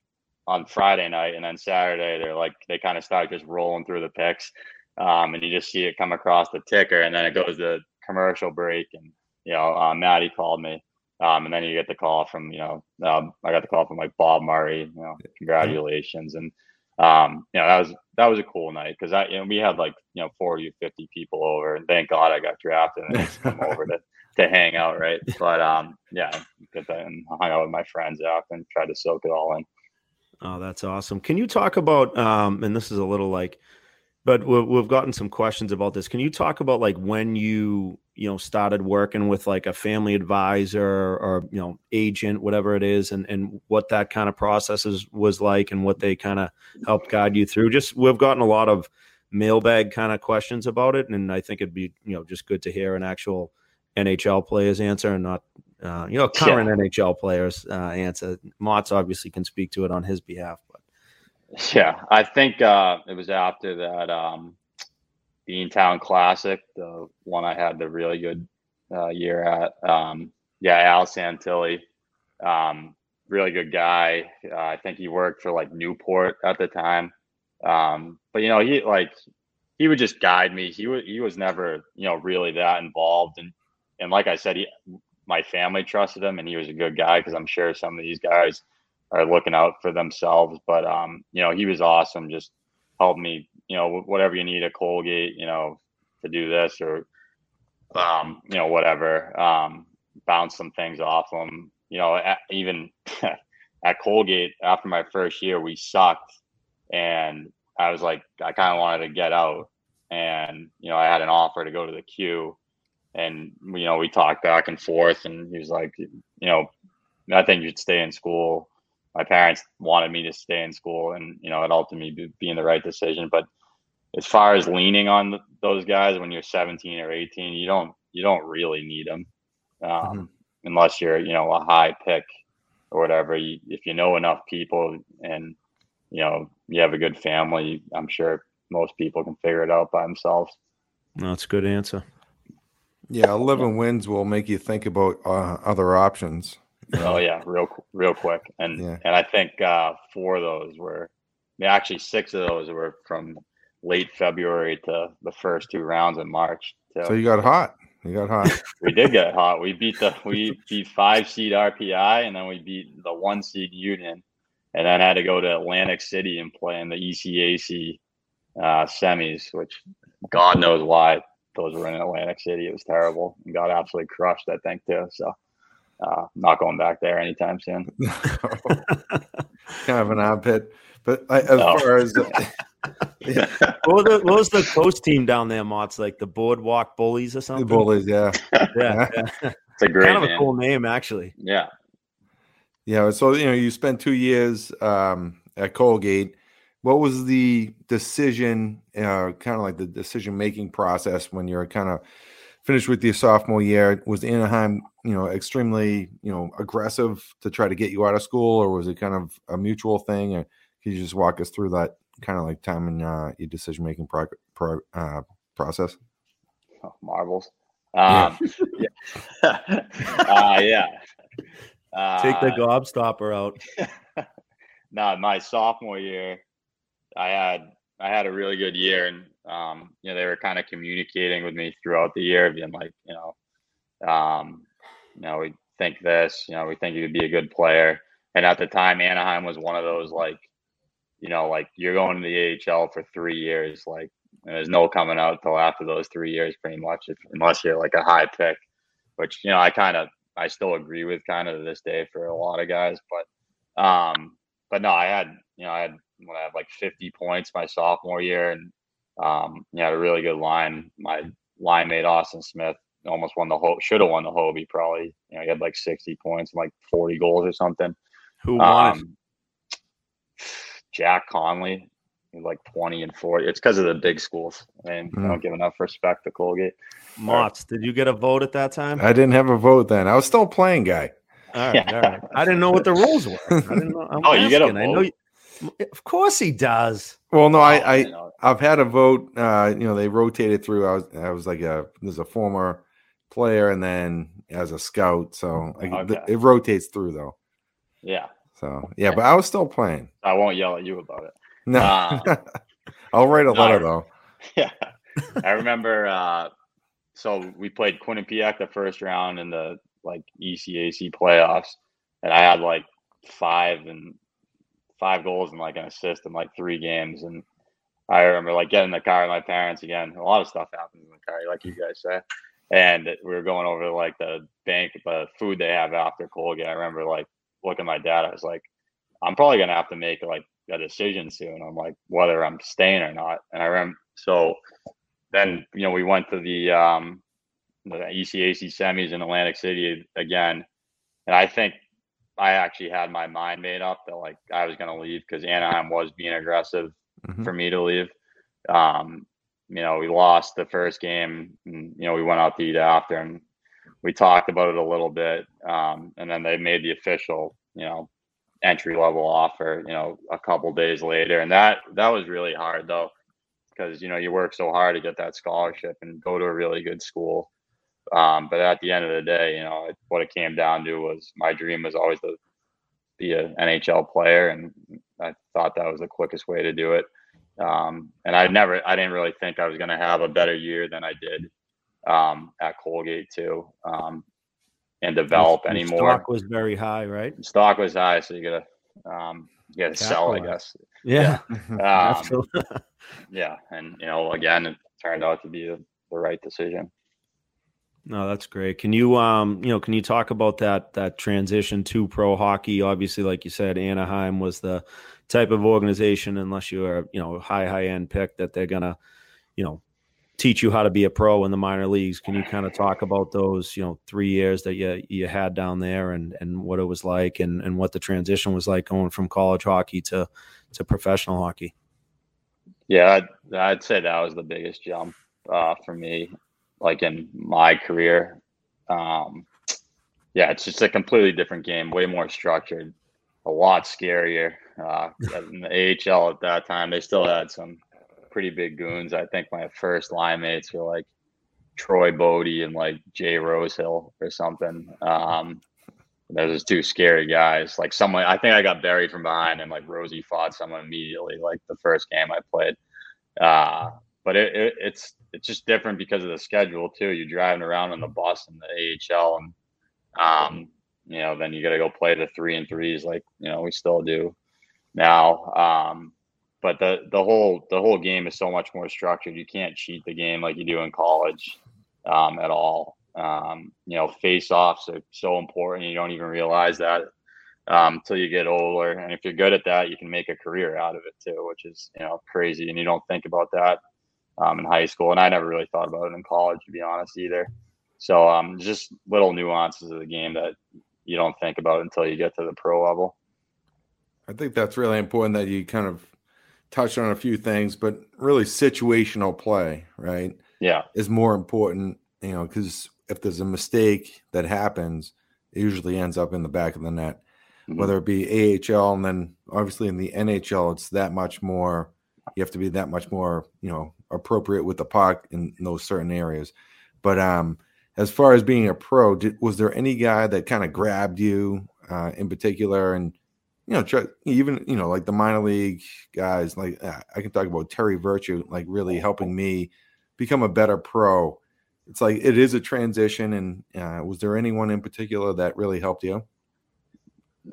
on Friday night, and then Saturday they're like they kind of start just rolling through the picks, um, and you just see it come across the ticker, and then it goes to commercial break, and you know uh, Maddie called me, um, and then you get the call from you know um, I got the call from like Bob Murray, you know congratulations, and um, you know, that was that was a cool night because I you know we had like you know 40 or 50 people over, and thank God I got drafted and just come over to (laughs) to hang out, right? But um, yeah, get and hung out with my friends after and tried to soak it all in. Oh, that's awesome. Can you talk about um, and this is a little like but we've gotten some questions about this. Can you talk about like when you you know started working with like a family advisor or you know agent, whatever it is, and and what that kind of processes was like, and what they kind of helped guide you through? Just we've gotten a lot of mailbag kind of questions about it, and I think it'd be you know just good to hear an actual NHL player's answer and not uh, you know current yeah. NHL players uh, answer. Motts obviously can speak to it on his behalf, but. Yeah, I think uh, it was after that um, Beantown Classic, the one I had the really good uh, year at. Um, yeah, Al Santilli, um, really good guy. Uh, I think he worked for like Newport at the time. Um, but you know, he like he would just guide me. He was he was never you know really that involved, and and like I said, he my family trusted him, and he was a good guy because I'm sure some of these guys are looking out for themselves. But um, you know, he was awesome. Just helped me, you know, whatever you need a Colgate, you know, to do this or um, you know, whatever. Um, bounce some things off them. You know, at, even (laughs) at Colgate after my first year, we sucked, and I was like, I kind of wanted to get out, and you know, I had an offer to go to the Q, and you know, we talked back and forth, and he was like, you know, I think you'd stay in school my parents wanted me to stay in school, and you know, it ultimately being the right decision. But as far as leaning on those guys when you're 17 or 18, you don't you don't really need them um, mm-hmm. unless you're you know a high pick or whatever. You, if you know enough people and you know you have a good family, I'm sure most people can figure it out by themselves. No, that's a good answer. Yeah, 11 wins will make you think about uh, other options. Oh yeah, real real quick, and yeah. and I think uh, four of those were, actually six of those were from late February to the first two rounds in March. So, so you got hot. You got hot. (laughs) we did get hot. We beat the we beat five seed RPI, and then we beat the one seed Union, and then had to go to Atlantic City and play in the ECAC uh, semis, which God knows why those were in Atlantic City. It was terrible and got absolutely crushed. I think too. So uh, not going back there anytime soon. (laughs) kind of an armpit. But I, as oh. far as (laughs) (laughs) yeah. what, was the, what was the coast team down there, Motts like the Boardwalk Bullies or something? The Bullies, (laughs) yeah, yeah. yeah. It's a great kind of a cool name, actually. Yeah, yeah. So you know, you spent two years um, at Colgate. What was the decision, uh, kind of like the decision making process when you're kind of finished with your sophomore year? Was Anaheim you know extremely you know aggressive to try to get you out of school or was it kind of a mutual thing and can you just walk us through that kind of like time in uh, your decision making pro- pro- uh, process? Oh, marbles. Um, yeah. Yeah, (laughs) uh, yeah. take the uh, gobstopper out. (laughs) No my sophomore year i had i had a really good year and um, you know they were kind of communicating with me throughout the year being like you know um, you know, we think this, you know, we think you'd be a good player. And at the time, Anaheim was one of those like, you know, like you're going to the AHL for three years, like there's no coming out till after those three years, pretty much, if, unless you're like a high pick, which you know I kind of I still agree with kind of to this day for a lot of guys, but um, but no, I had you know I had when I had like 50 points my sophomore year, and um, you know, had a really good line. My line mate Austin Smith almost won the whole. Should have won the Hobey probably. You know, he had like sixty points and like forty goals or something. Who won? Um, Jack Connolly, like twenty and forty. It's because of the big schools, and mm. don't give enough respect to Colgate. Motts, did you get a vote at that time? I didn't have a vote then. I was still playing guy. All right, all right. I didn't know what the rules were. I didn't know. I'm (laughs) oh, asking. you get a vote. I know. You, of course he does. Well, no, I, I, I've had a vote. Uh, you know, they rotated through. I was, I was like a, there's a former player, and then as a scout, so like, okay. it rotates through though. Yeah. So yeah, but I was still playing. I won't yell at you about it. No, uh, (laughs) I'll write a letter though. (laughs) Yeah, I remember. uh So we played Quinnipiac the first round in the like ECAC playoffs, and I had like five and five goals and like an assist in like three games. And I remember like getting in the car with my parents again. A lot of stuff happens in the car, like you guys say. And we were going over to like the bank, the food they have after Colgate. I remember like looking at my dad. I was like, I'm probably gonna have to make like a decision soon on like whether I'm staying or not. And I remember so then you know we went to the um the ECAC semis in Atlantic City again, and I think I actually had my mind made up that like I was going to leave because Anaheim was being aggressive mm-hmm. for me to leave. Um, you know, we lost the first game, and you know we went out to eat after, and we talked about it a little bit, um, and then they made the official, you know, entry level offer, you know, a couple days later, and that that was really hard though, because you know you work so hard to get that scholarship and go to a really good school. Um, but at the end of the day, you know, what it came down to was my dream was always to be an NHL player, and I thought that was the quickest way to do it. Um, and I never, I didn't really think I was going to have a better year than I did um, at Colgate too, um, and develop the, anymore. Stock was very high, right? Stock was high, so you gotta, um, you gotta sell, I guess. Yeah, yeah. (laughs) Um, (laughs) yeah, and you know, again, it turned out to be the, the right decision. No, that's great. Can you um, you know, can you talk about that that transition to pro hockey? Obviously, like you said, Anaheim was the type of organization, unless you are, you know, high, high end pick that they're gonna, you know, teach you how to be a pro in the minor leagues. Can you kind of talk about those, you know, three years that you you had down there and and what it was like and and what the transition was like going from college hockey to to professional hockey? Yeah, I'd, I'd say that was the biggest jump uh, for me like in my career. Um, yeah, it's just a completely different game, way more structured, a lot scarier. Uh, in the AHL at that time, they still had some pretty big goons. I think my first line mates were like Troy Bodie and like Jay Rosehill or something. Um, those just two scary guys. Like someone, I think I got buried from behind, and like Rosie fought someone immediately. Like the first game I played. Uh, but it, it, it's it's just different because of the schedule too. You're driving around on the bus in the AHL, and um, you know, then you got to go play the three and threes like you know we still do now. Um, but the the whole the whole game is so much more structured. You can't cheat the game like you do in college um, at all. Um, you know, face offs are so important. You don't even realize that um, until you get older. And if you're good at that, you can make a career out of it too, which is you know crazy. And you don't think about that um, in high school, and I never really thought about it in college, to be honest, either. So um, just little nuances of the game that you don't think about until you get to the pro level. I think that's really important that you kind of touched on a few things, but really situational play, right? Yeah, is more important, you know, because if there's a mistake that happens, it usually ends up in the back of the net, mm-hmm. whether it be AHL and then obviously in the NHL, it's that much more. You have to be that much more, you know, appropriate with the puck in, in those certain areas. But um, as far as being a pro, did, was there any guy that kind of grabbed you uh, in particular? And you know, try, even you know, like the minor league guys, like uh, I can talk about Terry Virtue, like really helping me become a better pro. It's like it is a transition, and uh, was there anyone in particular that really helped you?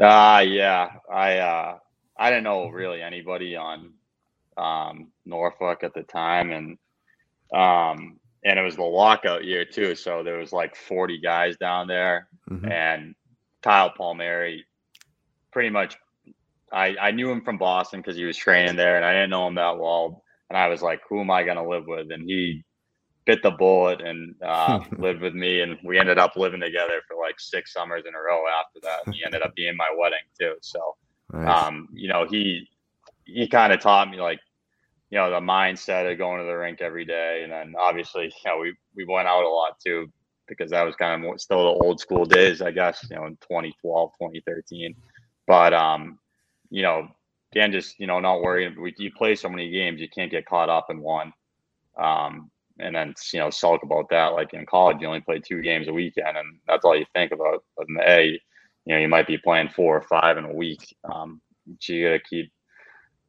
Ah, uh, yeah, I uh, I didn't know really anybody on um, Norfolk at the time, and um, and it was the lockout year too. So there was like 40 guys down there, mm-hmm. and Kyle Palmieri, pretty much. I, I knew him from Boston because he was training there, and I didn't know him that well. And I was like, "Who am I going to live with?" And he bit the bullet and uh, (laughs) lived with me, and we ended up living together for like six summers in a row. After that, And he ended up being my wedding too. So, nice. um, you know, he he kind of taught me like you know the mindset of going to the rink every day, and then obviously, you know, we we went out a lot too because that was kind of still the old school days, I guess, you know, in 2012, 2013. But um, you know, Dan just you know, not worrying. We, you play so many games, you can't get caught up in one. Um, and then you know sulk about that. Like in college, you only play two games a weekend, and that's all you think about. But in the A, you know, you might be playing four or five in a week. Um, so you got to keep,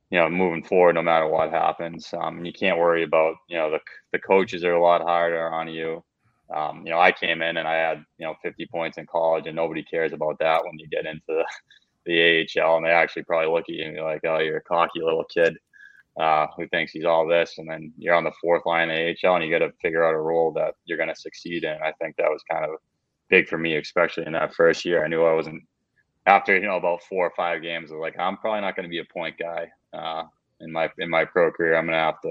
you know, moving forward no matter what happens. Um, you can't worry about, you know, the the coaches are a lot harder on you. Um, you know, I came in and I had, you know, 50 points in college, and nobody cares about that when you get into the, the AHL, and they actually probably look at you and be like, "Oh, you're a cocky little kid." uh, who thinks he's all this, and then you're on the fourth line AHL, and you got to figure out a role that you're going to succeed in. I think that was kind of big for me, especially in that first year. I knew I wasn't after you know about four or five games. I was like, I'm probably not going to be a point guy uh, in my in my pro career. I'm going to have to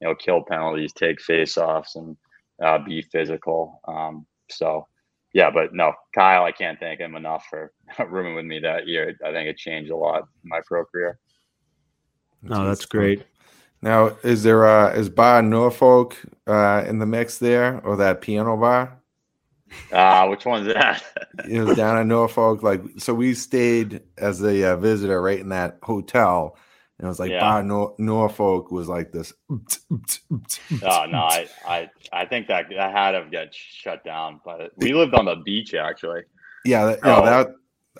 you know kill penalties, take faceoffs, and uh, be physical. Um, so. Yeah, but no, Kyle, I can't thank him enough for (laughs) rooming with me that year. I think it changed a lot in my pro career. No, that's great. Now, is there uh is Bar Norfolk uh in the mix there or that piano bar? Uh which one's that? (laughs) it was down in Norfolk. Like so we stayed as a uh, visitor right in that hotel. And it was like yeah. Bar Nor- Norfolk was like this. oh no, (laughs) I, I I think that that had to get shut down. But we lived on the beach actually. Yeah, that, you know, oh. that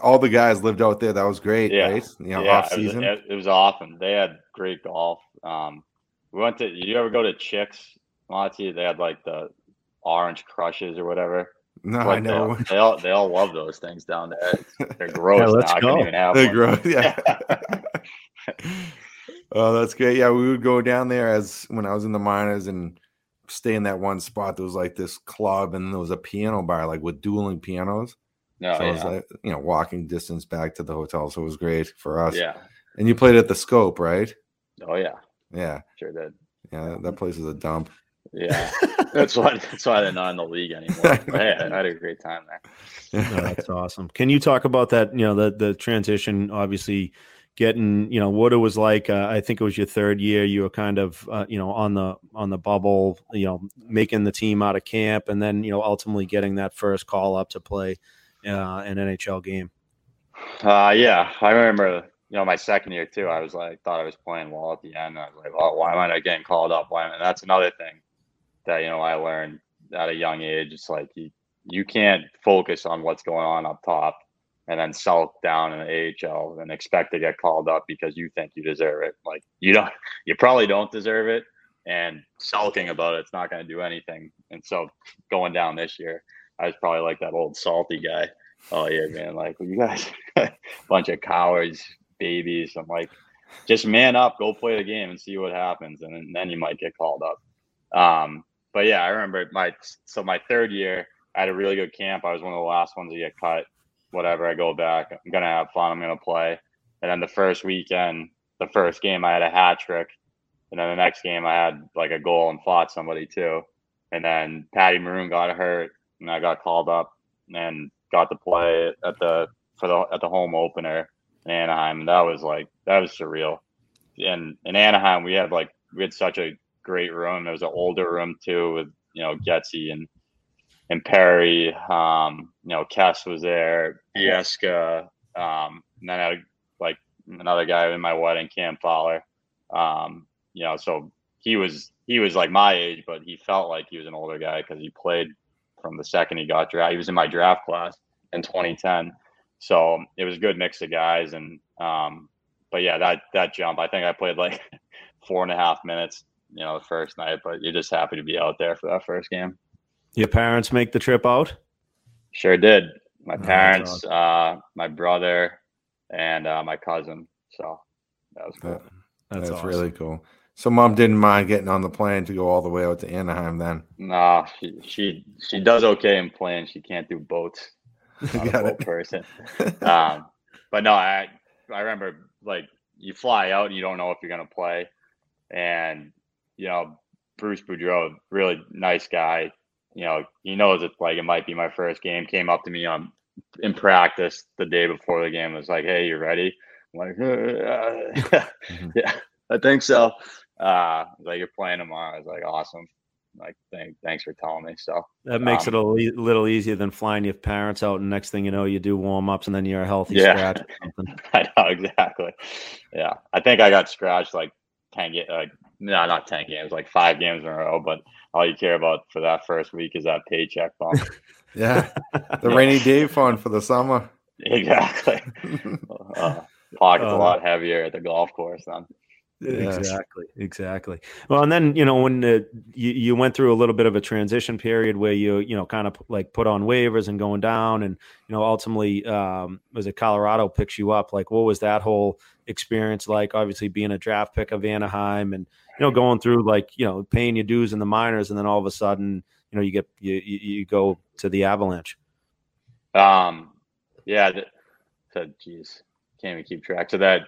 all the guys lived out there. That was great, yeah. right? You know, yeah, off season. It was, it was, awesome. They had great golf. Um, we went to. Did you ever go to Chicks? Monty? They had like the orange crushes or whatever. No, like I know. They, they, all they all love those things down there. They're (laughs) gross. yeah, let's now. go. I even have They're one. gross. Yeah. (laughs) (laughs) oh, that's great. Yeah, we would go down there as when I was in the minors and stay in that one spot. There was like this club and there was a piano bar, like with dueling pianos. No, so yeah. it was like you know walking distance back to the hotel, so it was great for us. Yeah, and you played at the Scope, right? Oh yeah, yeah, sure did. Yeah, that, that place is a dump. Yeah, (laughs) that's why that's why they're not in the league anymore. But (laughs) hey, I had a great time there. no, that's awesome. Can you talk about that? You know, the the transition, obviously getting you know what it was like uh, i think it was your third year you were kind of uh, you know on the on the bubble you know making the team out of camp and then you know ultimately getting that first call up to play uh, an NHL game? Uh, yeah, I remember. You know, my second year too. I was like, thought I was playing well at the end. I was like, oh, why am I not getting called up? Why? Am I? That's another thing that you know I learned at a young age. It's like you you can't focus on what's going on up top and then sulk down in the AHL and expect to get called up because you think you deserve it. Like you don't, you probably don't deserve it, and sulking about it's not going to do anything. And so going down this year, I was probably like that old salty guy. Oh yeah, man. Like well, you guys, (laughs) bunch of cowards, babies. I'm like, just man up, go play the game and see what happens, and then you might get called up. Um, but yeah, I remember my so my third year, I had a really good camp. I was one of the last ones to get cut. Whatever, I go back. I'm gonna have fun. I'm gonna play. And then the first weekend, the first game, I had a hat trick. And then the next game, I had like a goal and fought somebody too. And then Patty Maroon got hurt and I got called up and got to play at the for the at the home opener in Anaheim. That was like that was surreal. And in Anaheim, we had like we had such a great room. It was an older room too, with you know Getsy and and Perry. Um, you know, Cass was there, Bieksa, um, and then I had like another guy in my wedding, Cam Fowler. Um, you know, so he was he was like my age, but he felt like he was an older guy because he played from the second he got drafted. He was in my draft class in 2010, so it was a good mix of guys. And um, but yeah, that that jump, I think I played like (laughs) four and a half minutes, you know, the first night. But you're just happy to be out there for that first game. Your parents make the trip out? Sure did. My oh, parents, awesome. uh, my brother, and uh, my cousin. So that was cool. That, that's, that's awesome. really cool. So mom didn't mind getting on the plane to go all the way out to Anaheim then. Nah, she she she does okay in planes. She can't do boats. (laughs) Not Got a boat it. person. (laughs) um, but no, I I remember like you fly out and you don't know if you're gonna play, and you know Bruce Boudreau, really nice guy. You know, he knows it's like it might be my first game. Came up to me on in practice the day before the game. Was like, "Hey, you ready?" I'm like, uh, Mhm. (laughs) "Yeah, I think so." Uh, like you're playing tomorrow. I was like, "Awesome." Like, thank, thanks for telling me. So That makes Um, it a li- little easier than flying your parents out, and next thing you know, you do warm ups, and then you're a healthy Yeah. scratch or (laughs) something. I know exactly. Yeah, I think I got scratched like ten games. Like, no, not ten games, like five games in a row. But all you care about for that first week is that paycheck bump. (laughs) Yeah, the Yeah. rainy day fund for the summer. exactly. (laughs) Uh, pockets a Uh, lot heavier at the golf course then. Yes. Exactly, exactly. Well, and then you know when the, you you went through a little bit of a transition period where you you know kind of like put on waivers and going down, and you know ultimately um, was it Colorado picks you up? Like, what was that whole experience like? Obviously, being a draft pick of Anaheim, and you know going through like you know paying your dues in the minors, and then all of a sudden you know you get you you, go to the Avalanche. Um, yeah. th- So, geez, can't even keep track. So that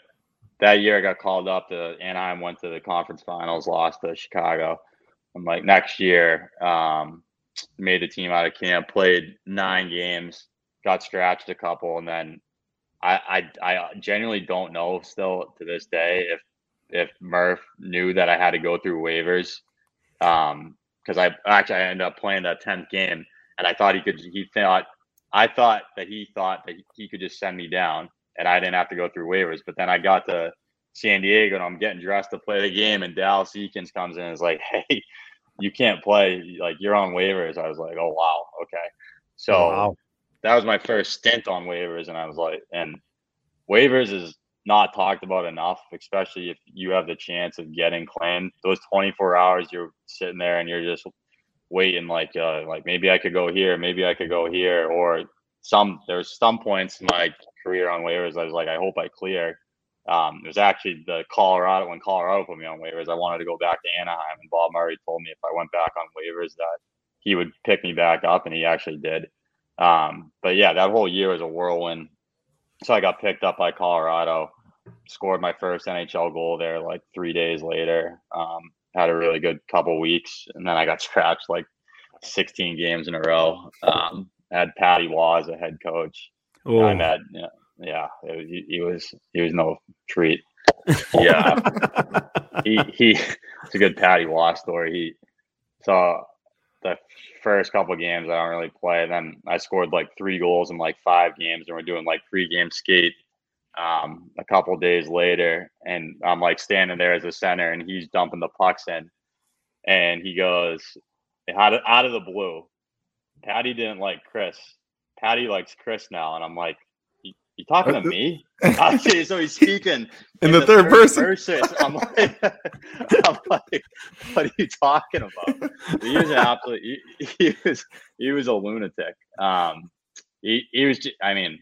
that year, I got called up to Anaheim, went to the conference finals, lost to Chicago. I'm like, next year, um, made the team out of camp, played nine games, got scratched a couple, and then I I, I genuinely don't know still to this day if if Murph knew that I had to go through waivers. Um, because I actually I ended up playing that tenth game, and I thought he could. He thought I thought that he thought that he could just send me down and I didn't have to go through waivers. But then I got to San Diego and I'm getting dressed to play the game, and Dallas Eakins comes in and is like, (laughs) "Hey, you can't play. Like you're on waivers." I was like, "Oh wow, okay." So Wow. that was my first stint on waivers, and I was like, and waivers is not talked about enough, especially if you have the chance of getting claimed. Those 24 hours, you're sitting there and you're just waiting, like, uh, like maybe I could go here, maybe I could go here, or some. There's some points in my career on waivers. I was like, I hope I clear. Um, it was actually the Colorado when Colorado put me on waivers. I wanted to go back to Anaheim, and Bob Murray told me if I went back on waivers that he would pick me back up, and he actually did. Um, but yeah, that whole year was a whirlwind. So I got picked up by Colorado, scored my first NHL goal there like three days later. Um, had a really good couple weeks, and then I got (laughs) scratched like 16 games in a row. Um, had Patty Roy as a head coach. Oh. I met, yeah, yeah, it was- he, he was he was no treat. (laughs) Yeah, he he it's a good Patty Roy story. He so the first couple of games I don't really play. Then I scored like three goals in like five games, and we're doing like pre-game skate. Um, a couple days later, and I'm like standing there as a center, and he's dumping the pucks in, and he goes out of, out of the blue. Patty didn't like Chris. Patty likes Chris now, and I'm like, you, you talking to Uh, me? (laughs) Okay, so he's speaking (laughs) In the third person. person. I'm like, (laughs) I'm like, what are you talking about? He was an absolute. He, he was he was a lunatic. Um, he he was. I mean,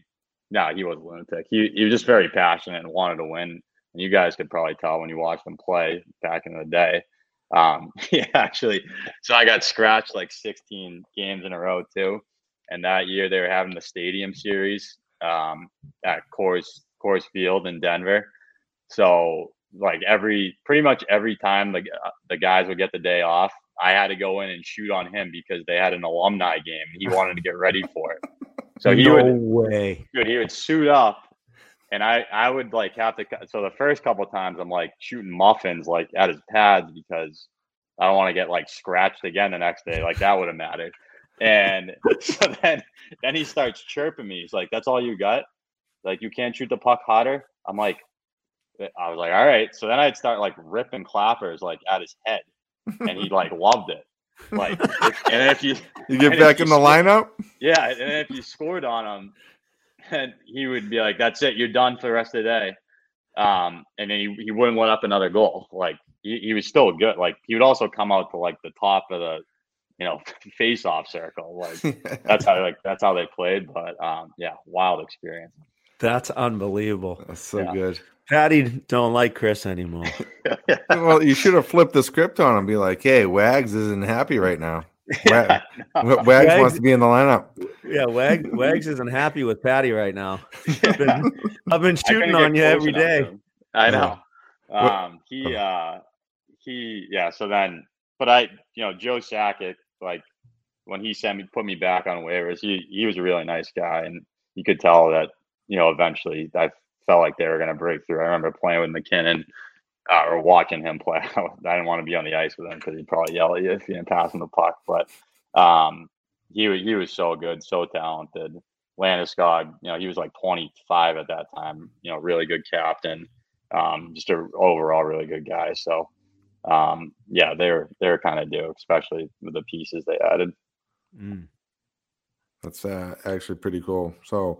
no, he was a lunatic. He he was just very passionate and wanted to win. And you guys could probably tell when you watched him play back in the day. Um, (laughs) yeah, actually, so I got scratched like 16 games in a row too. And that year they were having the Stadium Series um, at Coors Coors Field in Denver. So like every pretty much every time the uh, the guys would get the day off, I had to go in and shoot on him because they had an alumni game and he wanted to get ready for it. (laughs) So he no would way. dude, he would suit up and I I would like have to so the first couple times I'm like shooting muffins like at his pads because I don't want to get like scratched again the next day. Like that would have mattered. And (laughs) so then then he starts chirping me. He's like, That's all you got? Like you can't shoot the puck hotter? I'm like eh, I was like, all right. So then I'd start like ripping clappers like at his head. And he like loved it. Like (laughs) and if you (laughs) You get back in the score- lineup. yeah, and if you scored on him, (laughs) and he would be like, "That's it, you're done for the rest of the day." Um, and then he, he wouldn't let up another goal. Like he, he was still good. Like he would also come out to like the top of the, you know, face-off circle. Like that's how like that's how they played. But um, yeah, wild experience. That's unbelievable. That's so Yeah. good. Patty don't like Chris anymore. (laughs) Well, you should have flipped the script on him. and Be like, "Hey, Wags isn't happy right now. (laughs) Wa- Wa- Wags Wags- wants to be in the lineup." Yeah, Wag, Wags isn't happy with Patty right now. (laughs) I've been, I've been shooting on you close every enough to day. him. I know. What- Um, he uh, he yeah. So then but I, you know, Joe Sakic, like when he sent me, put me back on waivers, he he was a really nice guy, and you could tell that, you know, eventually I felt like they were going to break through. I remember playing with MacKinnon uh, or watching him play. (laughs) I didn't want to be on the ice with him because he'd probably yell at you if you didn't pass him the puck. But um, he was he was so good, so talented. Landeskog, you know, he was like 25 at that time. You know, really good captain. Um, just a overall really good guy. So, um, yeah, they're they're kind of due, especially with the pieces they added. Mm. That's uh, actually pretty cool. So,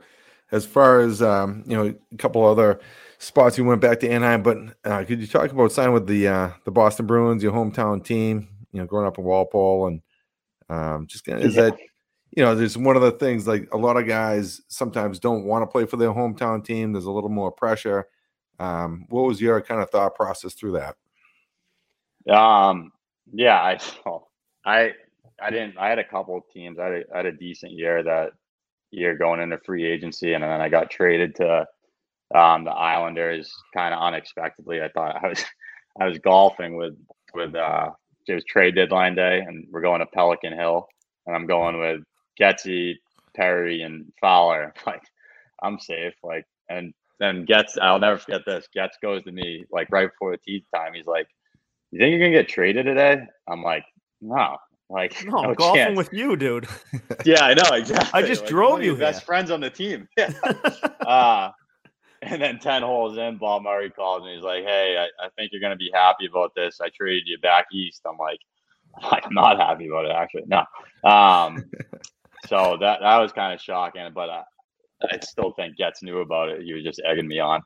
as far as um, you know, a couple other spots you went back to Anaheim, but uh, could you talk about signing with the uh, the Boston Bruins, your hometown team? You know, growing up in Walpole, and um, just is yeah. that you know, there's one of the things like a lot of guys sometimes don't want to play for their hometown team. There's a little more pressure. Um, what was your kind of thought process through that? Um, yeah, I, (laughs) I, I didn't. I had a couple of teams. I had a, I had a decent year that year going into free agency, and then I got traded to um, the Islanders kind of unexpectedly. I thought I was (laughs) I was golfing with with uh, it was trade deadline day, and we're going to Pelican Hill, and I'm going with Getzey, Perry, and Fowler. (laughs) Like I'm safe. Like and then Getz, I'll never forget this. Getz goes to me like right before the tee time. He's like, "You think you're gonna get traded today?" I'm like, "No." Like no, no golfing chance. with you, dude. (laughs) yeah, I know (laughs) exactly. I just like, drove you. Best friends on the team. (laughs) Yeah. uh, and then ten holes in, Bob Murray calls me. He's like, "Hey, I, I think you're gonna be happy about this. I traded you back east." I'm like, "I'm not happy about it, actually." No. Um, so that that was kind of shocking, but I, I still think Getz knew about it. He was just egging me on.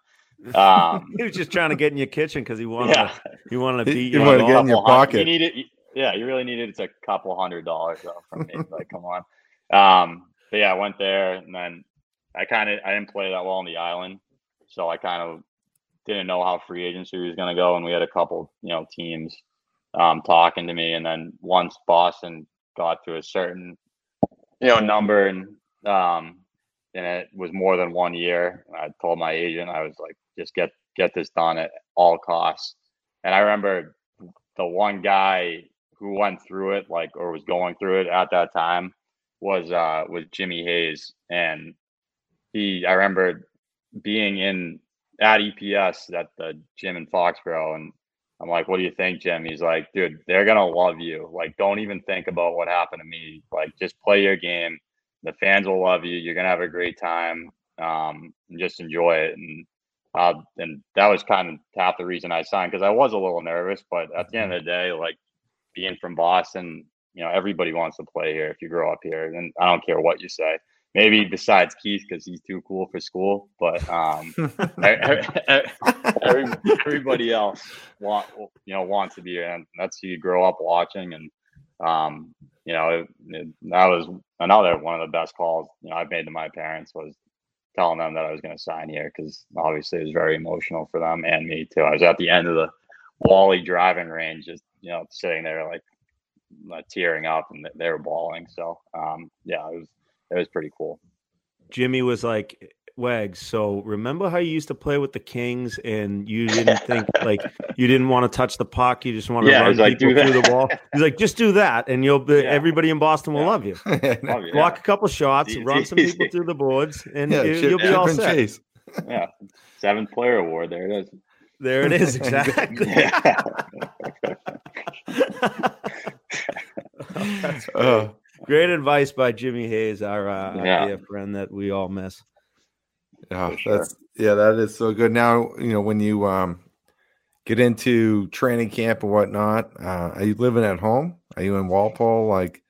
Um, he was just trying to get in your kitchen because he wanted yeah. to, he wanted to beat you. He wanted to get in your pocket. He needed, yeah, you really needed it's a couple hundred dollars though from me. like, come on. Um, but yeah, I went there and then I kind of I didn't play that well on the island, so I kind of didn't know how free agency was going to go, and we had a couple you know teams um, talking to me, and then once Boston got to a certain you know number and um, and it was more than one year. I told my agent I was like, just get get this done at all costs. And I remember the one guy who went through it, like or was going through it at that time, was uh was Jimmy Hayes, and he I remember being in at EPS at the gym in Foxborough, and I'm like, "What do you think, Jim?" He's like, "Dude, they're gonna love you. Like, don't even think about what happened to me. Like, just play your game. The fans will love you. You're gonna have a great time. Um, and just enjoy it." And uh, and that was kind of half the reason I signed because I was a little nervous. But at the end of the day, like being from Boston, you know, everybody wants to play here if you grow up here, and I don't care what you say. Maybe besides Keith because he's too cool for school, but um, (laughs) everybody else want you know wants to be here, and that's who you grow up watching, and um, you know it, it, that was another one of the best calls you know I've made to my parents was telling them that I was going to sign here because obviously it was very emotional for them and me too. I was at the end of the Wally driving range, just you know sitting there like uh, tearing up, and they were bawling. So um, yeah, it was it was pretty cool. Jimmy was like, Wags, so remember how you used to play with the Kings and you didn't (laughs) think like you didn't want to touch the puck, you just want to yeah, run like, people through the wall. He's like, just do that, and you'll be, yeah. everybody in Boston will yeah. love you. (laughs) love you Block a couple shots, run some people through the boards, and you, will be all set. Chase. Yeah, seventh player award. There it is. There it is. (laughs) Exactly. Oh, Great advice by Jimmy Hayes, our uh, yeah. friend that we all miss. Yeah, sure. that's yeah, that is so good. Now you know when you um get into training camp and whatnot. Uh, are you living at home? Are you in Walpole, like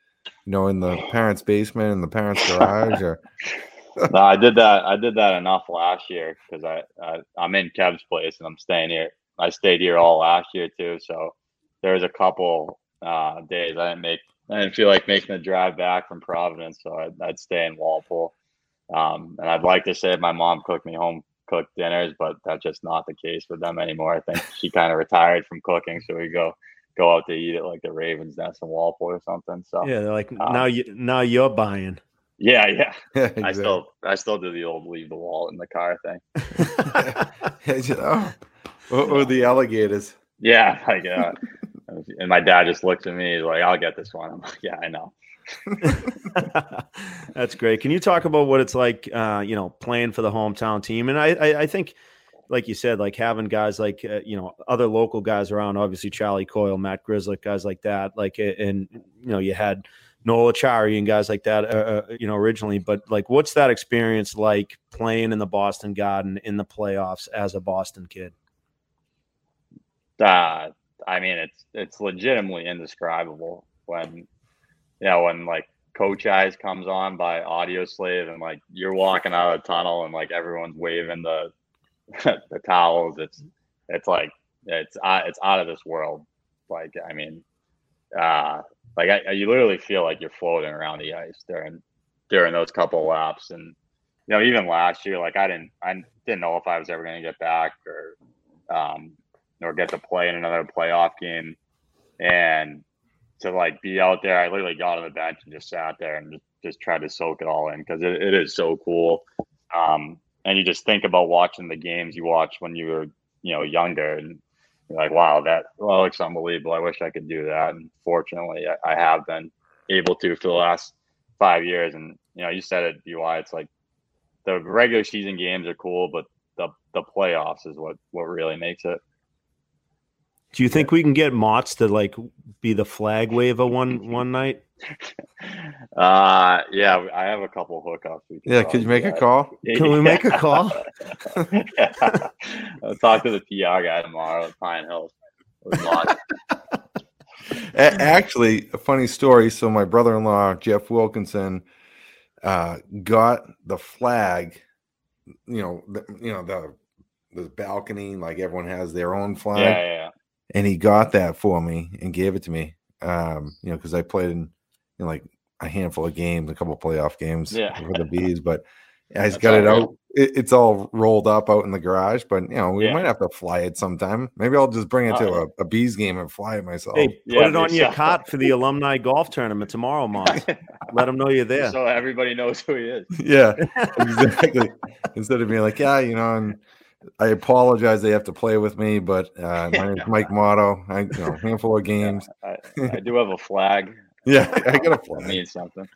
you know, in the parents' basement in the parents' garage, or? (laughs) no, I did that. I did that enough last year because I, I I'm in Kev's place and I'm staying here. I stayed here all last year too, so there was a couple uh, days I didn't make I didn't feel like making the drive back from Providence, so I'd, I'd stay in Walpole. Um, and I'd like to say my mom cooked me home cooked dinners, but that's just not the case with them anymore. I think she kind of retired from cooking, so we go go out to eat at like the Ravens Nest in Walpole or something. So yeah, they're like um, now you now you're buying. Yeah, yeah. (laughs) exactly. I still I still do the old leave the wallet in the car thing. (laughs) oh, or, or, the alligators. (laughs) Yeah, like uh, and my dad just looked at me. He's like, "I'll get this one." I'm like, "Yeah, I know." (laughs) That's great. Can you talk about what it's like, uh, you know, playing for the hometown team? And I, I, I think, like you said, like having guys like uh, you know other local guys around. Obviously, Charlie Coyle, Matt Grzelcyk, guys like that. Like, and you know, you had Noel Acciari and guys like that, uh, uh, you know, originally. But like, what's that experience like playing in the Boston Garden in the playoffs as a Boston kid? Uh, I mean, it's it's legitimately indescribable when you know when like Cochise comes on by Audioslave and like you're walking out of the tunnel and like everyone's waving the (laughs) the towels. It's it's like it's uh, it's out of this world. Like I mean, uh, like I, you literally feel like you're floating around the ice during during those couple laps and you know even last year like i didn't i didn't know if i was ever going to get back or um or get to play in another playoff game and to like be out there i literally got on the bench and just sat there and just, just tried to soak it all in because it, it is so cool um and you just think about watching the games you watched when you were you know younger and you're like, wow, that well, looks unbelievable. I wish I could do that. And fortunately, I, I have been able to for the last five years. And you know, you said it, BY. It's like the regular season games are cool, but the the playoffs is what what really makes it. Do you think we can get Motts to like be the flag waver one (laughs) one night? Uh yeah, I have a couple hookups. Yeah, could you make that. a call? Can we make a call? yeah. (laughs) I'll talk to the PR guy tomorrow at Pine Hills. (laughs) Actually, a funny story. So my brother-in-law Jeff Wilkinson uh, got the flag. You know, the, you know the the balcony, like everyone has their own flag. Yeah, yeah and he got that for me and gave it to me. Um, you know, because I played in you know, like a handful of games, a couple playoff games yeah. for the B's, (laughs) but he's got it out. It, it's all rolled up out in the garage, but you know, we yeah. might have to fly it sometime. Maybe I'll just bring it to uh, a, a, B's game and fly it myself. Hey, put yeah, it on your cot for the (laughs) alumni golf tournament tomorrow, Mont. Let them know you're (laughs) there, so everybody knows who he is. Yeah, exactly. Instead of being like, yeah, you know, and I apologize they have to play with me, but uh, (laughs) my name's Mike Mottau. I you know handful of (laughs) games. Yeah, I, I, do have a flag. (laughs) yeah, I got a flag. means something.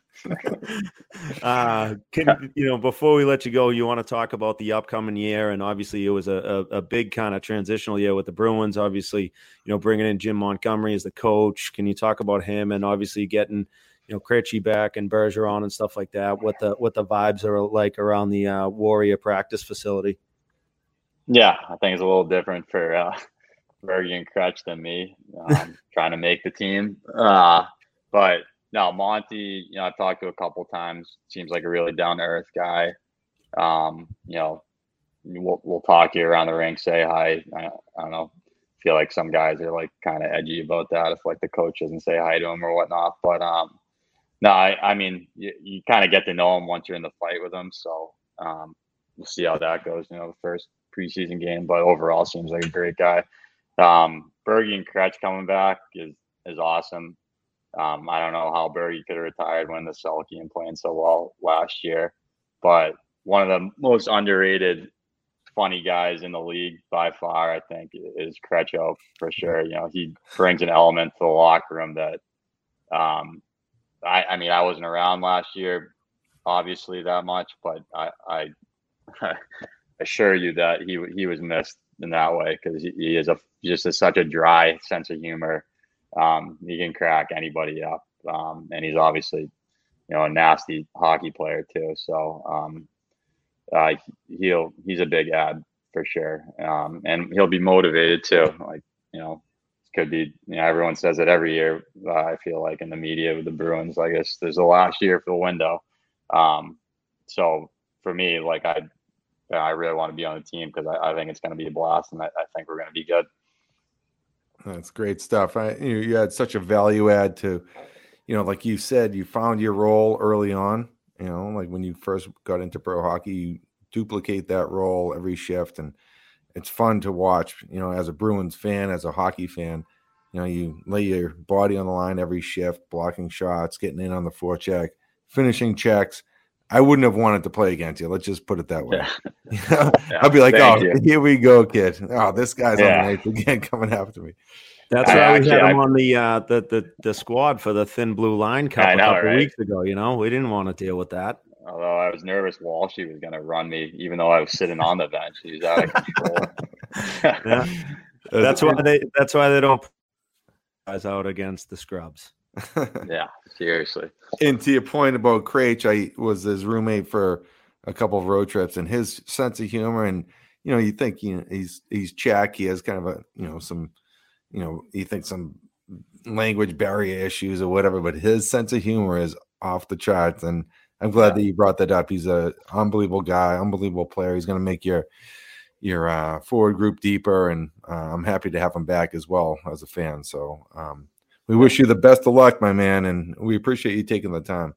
uh, can you know before we let you go, you want to talk about the upcoming year, and obviously it was a, a, a big kind of transitional year with the Bruins. Obviously, you know bringing in Jim Montgomery as the coach. Can you talk about him and obviously getting you know Krejci back and Bergeron and stuff like that? What the what the vibes are like around the uh, Warrior practice facility? Yeah, I think it's a little different for uh, (laughs) Bergie and Crutch than me um, (laughs) trying to make the team. Uh, but no, Monty, you know, I've talked to a couple times. Seems like a really down to earth guy. Um, you know, we'll, we'll talk you around the rink, say hi. I, I don't know. Feel like some guys are like kind of edgy about that if like the coach doesn't say hi to him or whatnot. But um, no, I, I mean, you, you kind of get to know him once you're in the fight with him. So um, we'll see how that goes. You know, the first preseason game, but overall seems like a great guy. Um, Bergie and Kretsch coming back is is awesome. Um, I don't know how Bergie could have retired when the Selke and playing so well last year, but one of the most underrated, funny guys in the league by far, I think, is Kretcho for sure. You know, he brings an element to the locker room that, um, I, I mean, I wasn't around last year, obviously that much, but I, I (laughs) assure you that he he was missed in that way because he, he, is a just a, such a dry sense of humor. Um, he can crack anybody up, um, and he's obviously you know a nasty hockey player too. So um, uh, he'll he's a big ad for sure, um, and he'll be motivated too. Like you know, could be you know everyone says it every year. Uh, I feel like in the media with the Bruins, I guess there's the last year for the window. Um, so for me, like I I really want to be on the team because I, I, think it's going to be a blast, and I, I think we're going to be good. That's great stuff. I, you, you had such a value add to, you know, like you said, you found your role early on. You know, like when you first got into pro hockey, you duplicate that role every shift, and it's fun to watch. You know, as a Bruins fan, as a hockey fan, you know, you lay your body on the line every shift, blocking shots, getting in on the forecheck, finishing checks I wouldn't have wanted to play against you. Let's just put it that way. Yeah. (laughs) I'd be like, oh, you. here we go, kid. Oh, this guy's yeah. on the again (laughs) coming after me. That's I why we actually- had him I- on the uh the, the the squad for the thin blue line cup I a know, couple right? weeks ago. You know, we didn't want to deal with that. Although I was nervous Walshy was going to run me, even though I was sitting on the bench. He was out of control. (laughs) Yeah. That's why they that's why they don't put guys out against the scrubs. (laughs) yeah, seriously. and to your point about Craich, I was his roommate for a couple of road trips, and his sense of humor, and you know, you think you know, he's he's Czech, he has kind of a you know some, you know, you think some language barrier issues or whatever, but his sense of humor is off the charts, and I'm glad Yeah. that you brought that up. He's a unbelievable guy, unbelievable player. He's going to make your your uh, forward group deeper, and uh, I'm happy to have him back as well as a fan. So. um we wish you the best of luck, my man, and we appreciate you taking the time.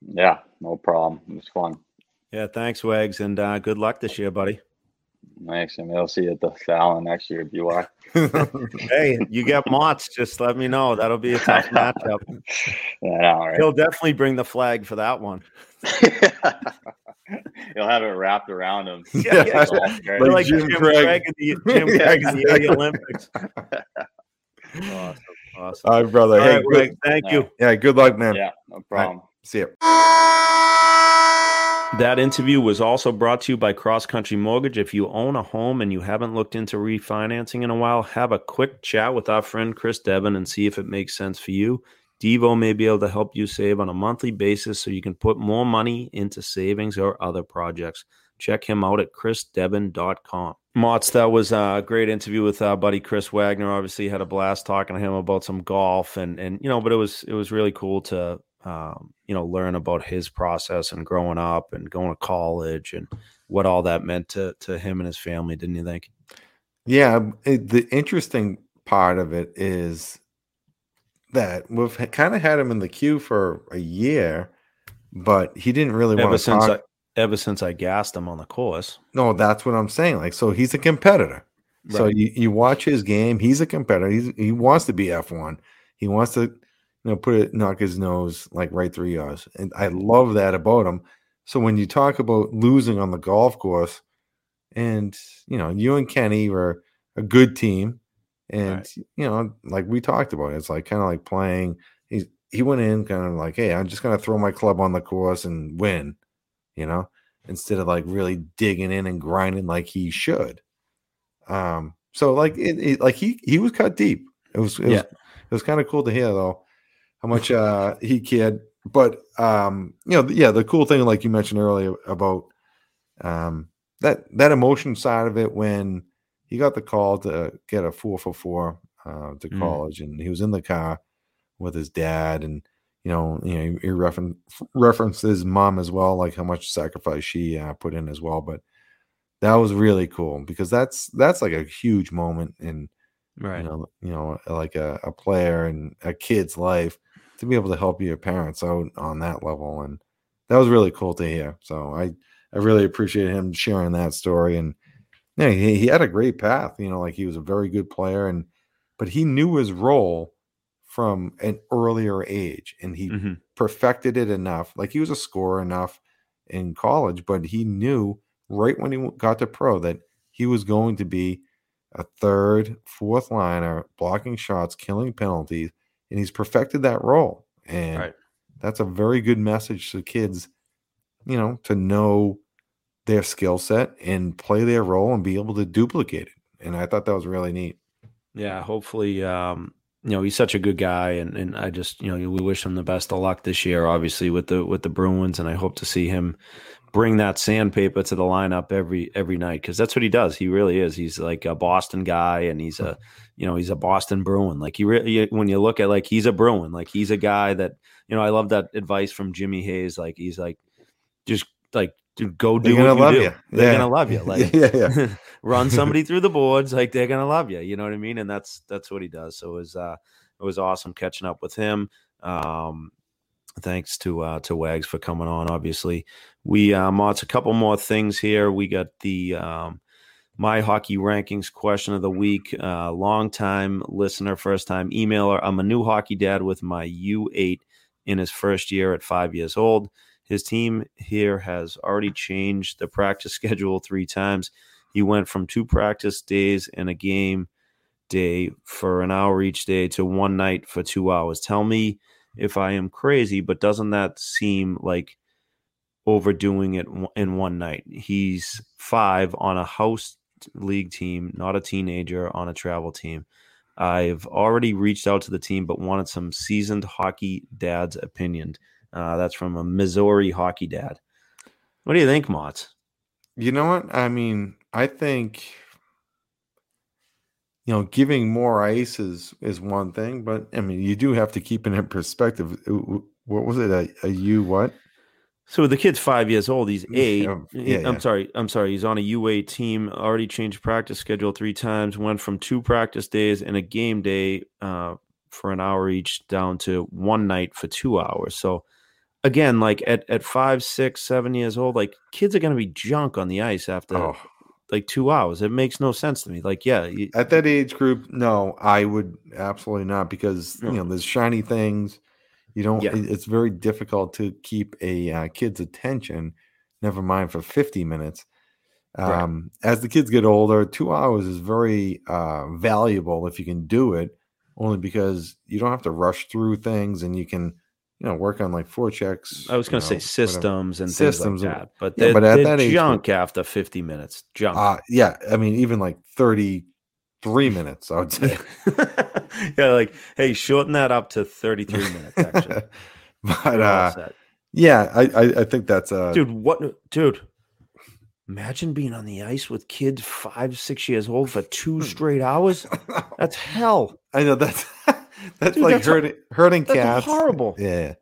Yeah, no problem. It was fun. Yeah, thanks, Wags, and uh, good luck this year, buddy. Thanks, and we'll see you at the Fallon next year, BY. (laughs) Hey, you get Motts, just let me know. That'll be a tough (laughs) matchup. Yeah, I know, right? He'll definitely bring the flag for that one. (laughs) He'll have it wrapped around him. Yeah, yeah. Golf cart. You're Like like Jim Jim, Craig. Craig in the Jim Yeah, Craig in the. Olympics. Awesome, awesome. All right, brother. All hey, right, good, Wags, thank you. yeah, good luck, man. Yeah, no problem. See ya. That interview was also brought to you by Cross Country Mortgage. If you own a home and you haven't looked into refinancing in a while, have a quick chat with our friend Chris Devin and see if it makes sense for you. Devo may be able to help you save on a monthly basis so you can put more money into savings or other projects. Check him out at chrisdevin.com. Motts, that was a great interview with our buddy Chris Wagner. Obviously, had a blast talking to him about some golf and and you know, but it was it was really cool to um, you know learn about his process and growing up and going to college and what all that meant to to him and his family. Didn't you think? Yeah, it, the interesting part of it is that we've kind of had him in the queue for a year, but he didn't really want to since talk. Ever since I gassed him on the course. No, that's what I'm saying. Like, so he's a competitor. So you, you watch his game. He's a competitor. He's, he wants to be F1. He wants to, you know, put it, knock his nose like right through yours. And I love that about him. So when you talk about losing on the golf course, and you know, you and Kenny were a good team, and Right. you know, like we talked about, it's like kind of like playing. He he went in kind of like, hey, I'm just gonna throw my club on the course and win, you know, instead of like really digging in and grinding like he should. Um, so like it, it like he he was cut deep. It was it was, Yeah. it was kind of cool to hear though how much uh he cared. But um, you know, yeah, the cool thing, like you mentioned earlier, about um that that emotion side of it when he got the call to get a four for four uh, to Mm. college, and he was in the car with his dad, and you know, you know, he reference referenced his mom as well, like how much sacrifice she uh, put in as well. But that was really cool because that's that's like a huge moment in Right. you know, you know, like a, a player and a kid's life to be able to help your parents out on that level. And that was really cool to hear. So I, I really appreciate him sharing that story. And yeah, he, he had a great path, you know, like he was a very good player and, but he knew his role from an earlier age and he Mhm. perfected it enough. Like he was a scorer enough in college, but he knew right when he got to pro that he was going to be a third, fourth liner, blocking shots, killing penalties, and he's perfected that role. And Right. that's a very good message to kids, you know, to know their skill set and play their role and be able to duplicate it. And I thought that was really neat. Yeah, hopefully, um, you know, he's such a good guy, and and I just, you know, we wish him the best of luck this year, obviously with the with the Bruins, and I hope to see him bring that sandpaper to the lineup every every night because that's what he does. He really is. He's like a Boston guy, and he's a, you know, he's a Boston Bruin. Like he really, when you look at like he's a Bruin, like he's a guy that, you know, I love that advice from Jimmy Hayes. Like he's like, just like dude, go do They're gonna you love do. you. They're Yeah. gonna love you. (laughs) Like yeah, yeah. (laughs) run somebody through the boards like they're gonna love you you know what i mean and that's that's what he does so it was uh it was awesome catching up with him um thanks to uh to wags for coming on obviously we uh Motts a couple more things here we got the um my hockey rankings question of the week uh long time listener first time emailer i'm a new hockey dad with my u8 in his first year at five years old his team here has already changed the practice (laughs) schedule three times he went from two practice days and a game day for an hour each day to one night for two hours. Tell me if I am crazy, but doesn't that seem like overdoing it in one night? He's five on a house league team, not a teenager on a travel team. I've already reached out to the team, but wanted some seasoned hockey dad's opinion. Uh, that's from a Missouri hockey dad. What do you think, Mott? You know what? I mean, I think you know, giving more ice is is one thing, but I mean, you do have to keep it in perspective. What was it? A, a U what? So the kid's five years old. He's eight. Yeah, yeah, I'm sorry. I'm sorry. He's on a U8 team. Already changed practice schedule three times. Went from two practice days and a game day uh, for an hour each down to one night for two hours. So again, like at at five, six, seven years old, like kids are going to be junk on the ice after oh. like two hours. It makes no sense to me. Like, yeah, you, at that age group, no, I would absolutely not because you know there's shiny things you don't. Yeah. It's very difficult to keep a uh, kid's attention. Never mind for fifty minutes. Um, right. As the kids get older, two hours is very uh, valuable if you can do it. Only because you don't have to rush through things, and you can you know, work on like forechecks. I was going to say systems whatever. and systems like that, but yeah, but at that age, junk after 50 minutes, junk. Uh, yeah, I mean, even like 33 minutes, I would say. (laughs) yeah, like, hey, shorten that up to 33 minutes, actually. (laughs) but uh, yeah, I, I, I think that's uh dude, what dude? Imagine being on the ice with kids five, six years old for two hmm. straight hours. (laughs) That's hell. I know that's (laughs) that's dude, like that's hurting hurting that's cats. Horrible. Yeah.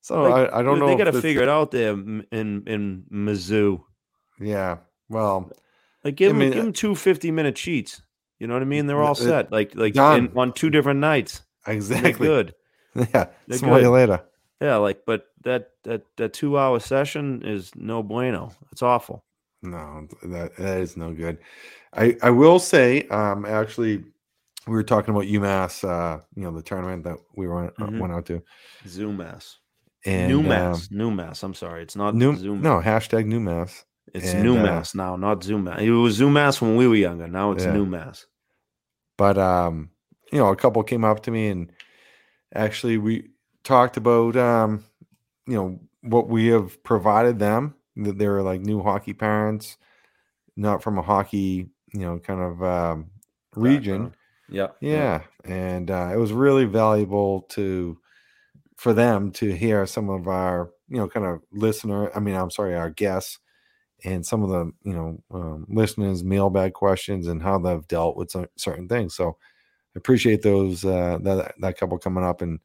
So like, I, I don't know. They got to figure it out there in in Mizzou. Yeah. Well, like give I mean, them give them two 50 minute cheats. You know what I mean? They're all set. Like like in, on two different nights. Exactly. They're good. (laughs) Yeah. They're Smell good. you later. Yeah, like but that that that two hour session is no bueno. It's awful. No, that that is no good. I I will say, um, actually, we were talking about UMass, uh, you know, the tournament that we went uh, mm-hmm. went out to. Zoomass. And new mass, um, new mass. I'm sorry, it's not new. Zoom. No, hashtag new mass. It's and, new uh, mass now, not Zoom mass. It was Zoom mass when we were younger. Now it's yeah. new mass. But um, you know, a couple came up to me and actually we talked about um, you know, what we have provided them. That they were like new hockey parents, not from a hockey, you know, kind of um, region. Yeah, yeah, and uh, it was really valuable to for them to hear some of our, you know, kind of listener. I mean, I'm sorry, our guests and some of the you know um, listeners mailbag questions and how they've dealt with some, certain things so i appreciate those uh, that that couple coming up and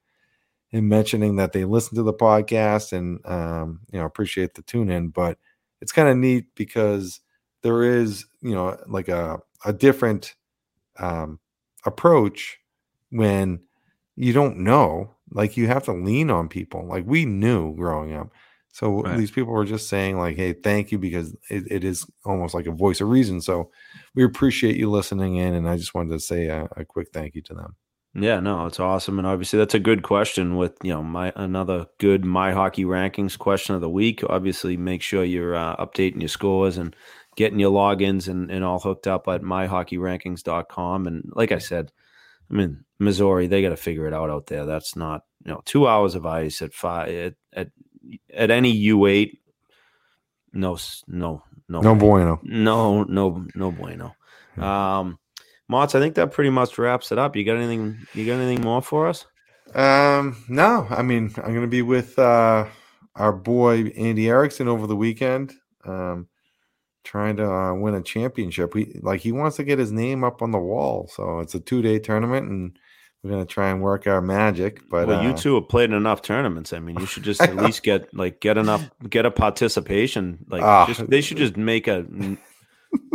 and mentioning that they listen to the podcast and um, you know appreciate the tune in but it's kind of neat because there is you know like a a different um, approach when you don't know like you have to lean on people like we knew growing up so right. these people were just saying like, "Hey, thank you," because it, it is almost like a voice of reason. So we appreciate you listening in, and I just wanted to say a, a quick thank you to them. Yeah, no, it's awesome, and obviously that's a good question. With you know my another good my hockey rankings question of the week. Obviously, make sure you're uh, updating your scores and getting your logins and, and all hooked up at myhockeyrankings.com. And like I said, I mean Missouri, they got to figure it out out there. That's not you know two hours of ice at five at, at at any U eight, no, no, no, no bueno, no, no, no bueno. Um, Motts, I think that pretty much wraps it up. You got anything? You got anything more for us? Um, no. I mean, I'm going to be with uh, our boy Andy Erickson over the weekend, um, trying to uh, win a championship. He like he wants to get his name up on the wall. So it's a two day tournament, and we're gonna try and work our magic. But well, you uh, two have played enough tournaments. I mean, you should just at (laughs) least get like get enough get a participation. Like uh, just, they should just make a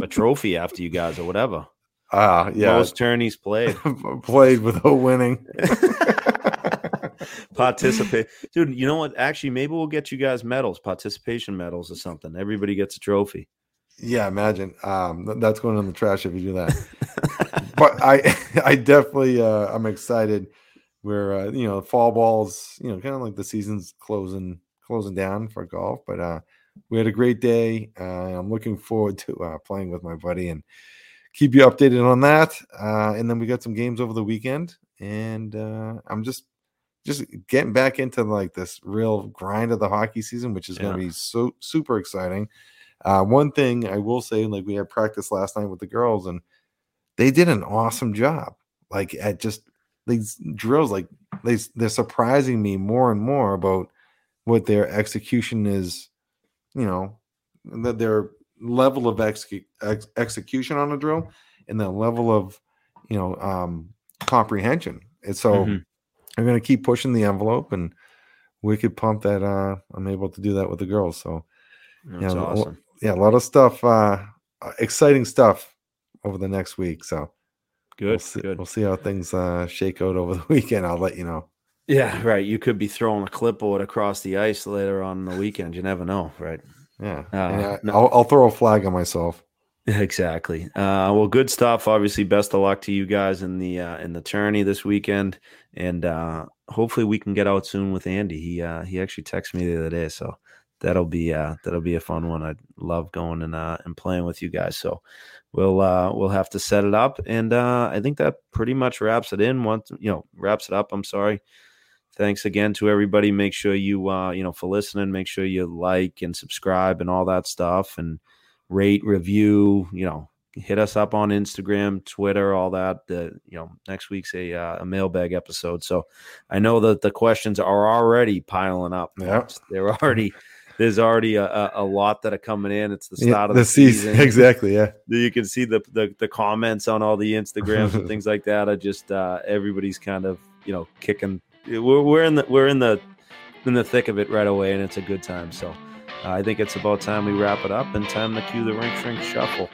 a trophy after you guys or whatever. Ah, uh, yeah, most tourneys (laughs) played played without winning. (laughs) Participate, dude. You know what? Actually, maybe we'll get you guys medals, participation medals or something. Everybody gets a trophy. Yeah, imagine. Um, that's going in the trash if you do that. but I, (laughs) I definitely, uh, I'm excited. Where uh, you know, fall balls, you know, kind of like the season's closing, closing down for golf. But uh, we had a great day. Uh, I'm looking forward to uh, playing with my buddy and keep you updated on that. Uh, and then we got some games over the weekend, and uh, I'm just just getting back into like this real grind of the hockey season, which is going to be so super exciting. Uh, one thing I will say, like we had practice last night with the girls, and they did an awesome job. Like at just these drills, like they they're surprising me more and more about what their execution is. You know, that their level of exec- ex- execution on a drill and the level of you know um, comprehension. And so mm-hmm. I'm going to keep pushing the envelope, and we could pump that. Uh, I'm able to do that with the girls. So That's yeah, awesome. Yeah, a lot of stuff, uh, exciting stuff over the next week. So good, we'll see, good. We'll see how things uh, shake out over the (laughs) weekend. I'll let you know. Yeah, right. You could be throwing a clipboard across the ice later on the weekend. You never know, right? Yeah, uh, no. I'll, I'll, throw a flag on myself. (laughs) Exactly. Uh, well, good stuff. Obviously, best of luck to you guys in the uh, in the tourney this weekend, and uh, hopefully we can get out soon with Andy. He uh, he actually texted me the other day, so that'll be uh, that'll be a fun one. I love going and uh, and playing with you guys. So we'll uh, we'll have to set it up, and uh, I think that pretty much wraps it in. Once you know, wraps it up. I'm sorry thanks again to everybody. Make sure you, uh, you know, for listening, make sure you like and subscribe and all that stuff and rate, review, you know, hit us up on Instagram, Twitter, all that. The, you know, next week's a, uh, a mailbag episode. So I know that the questions are already piling up. Yeah. They're already, there's already a, a, lot that are coming in. It's the start yeah, of the, the season. season. (laughs) Exactly. Yeah. (laughs) You can see the, the, the comments on all the Instagrams and (laughs) things like that. I just, uh, everybody's kind of, you know, kicking we're, we're in the we're in the in the thick of it right away, and it's a good time. So uh, I think it's about time we wrap it up and time to cue the rink shrink shuffle.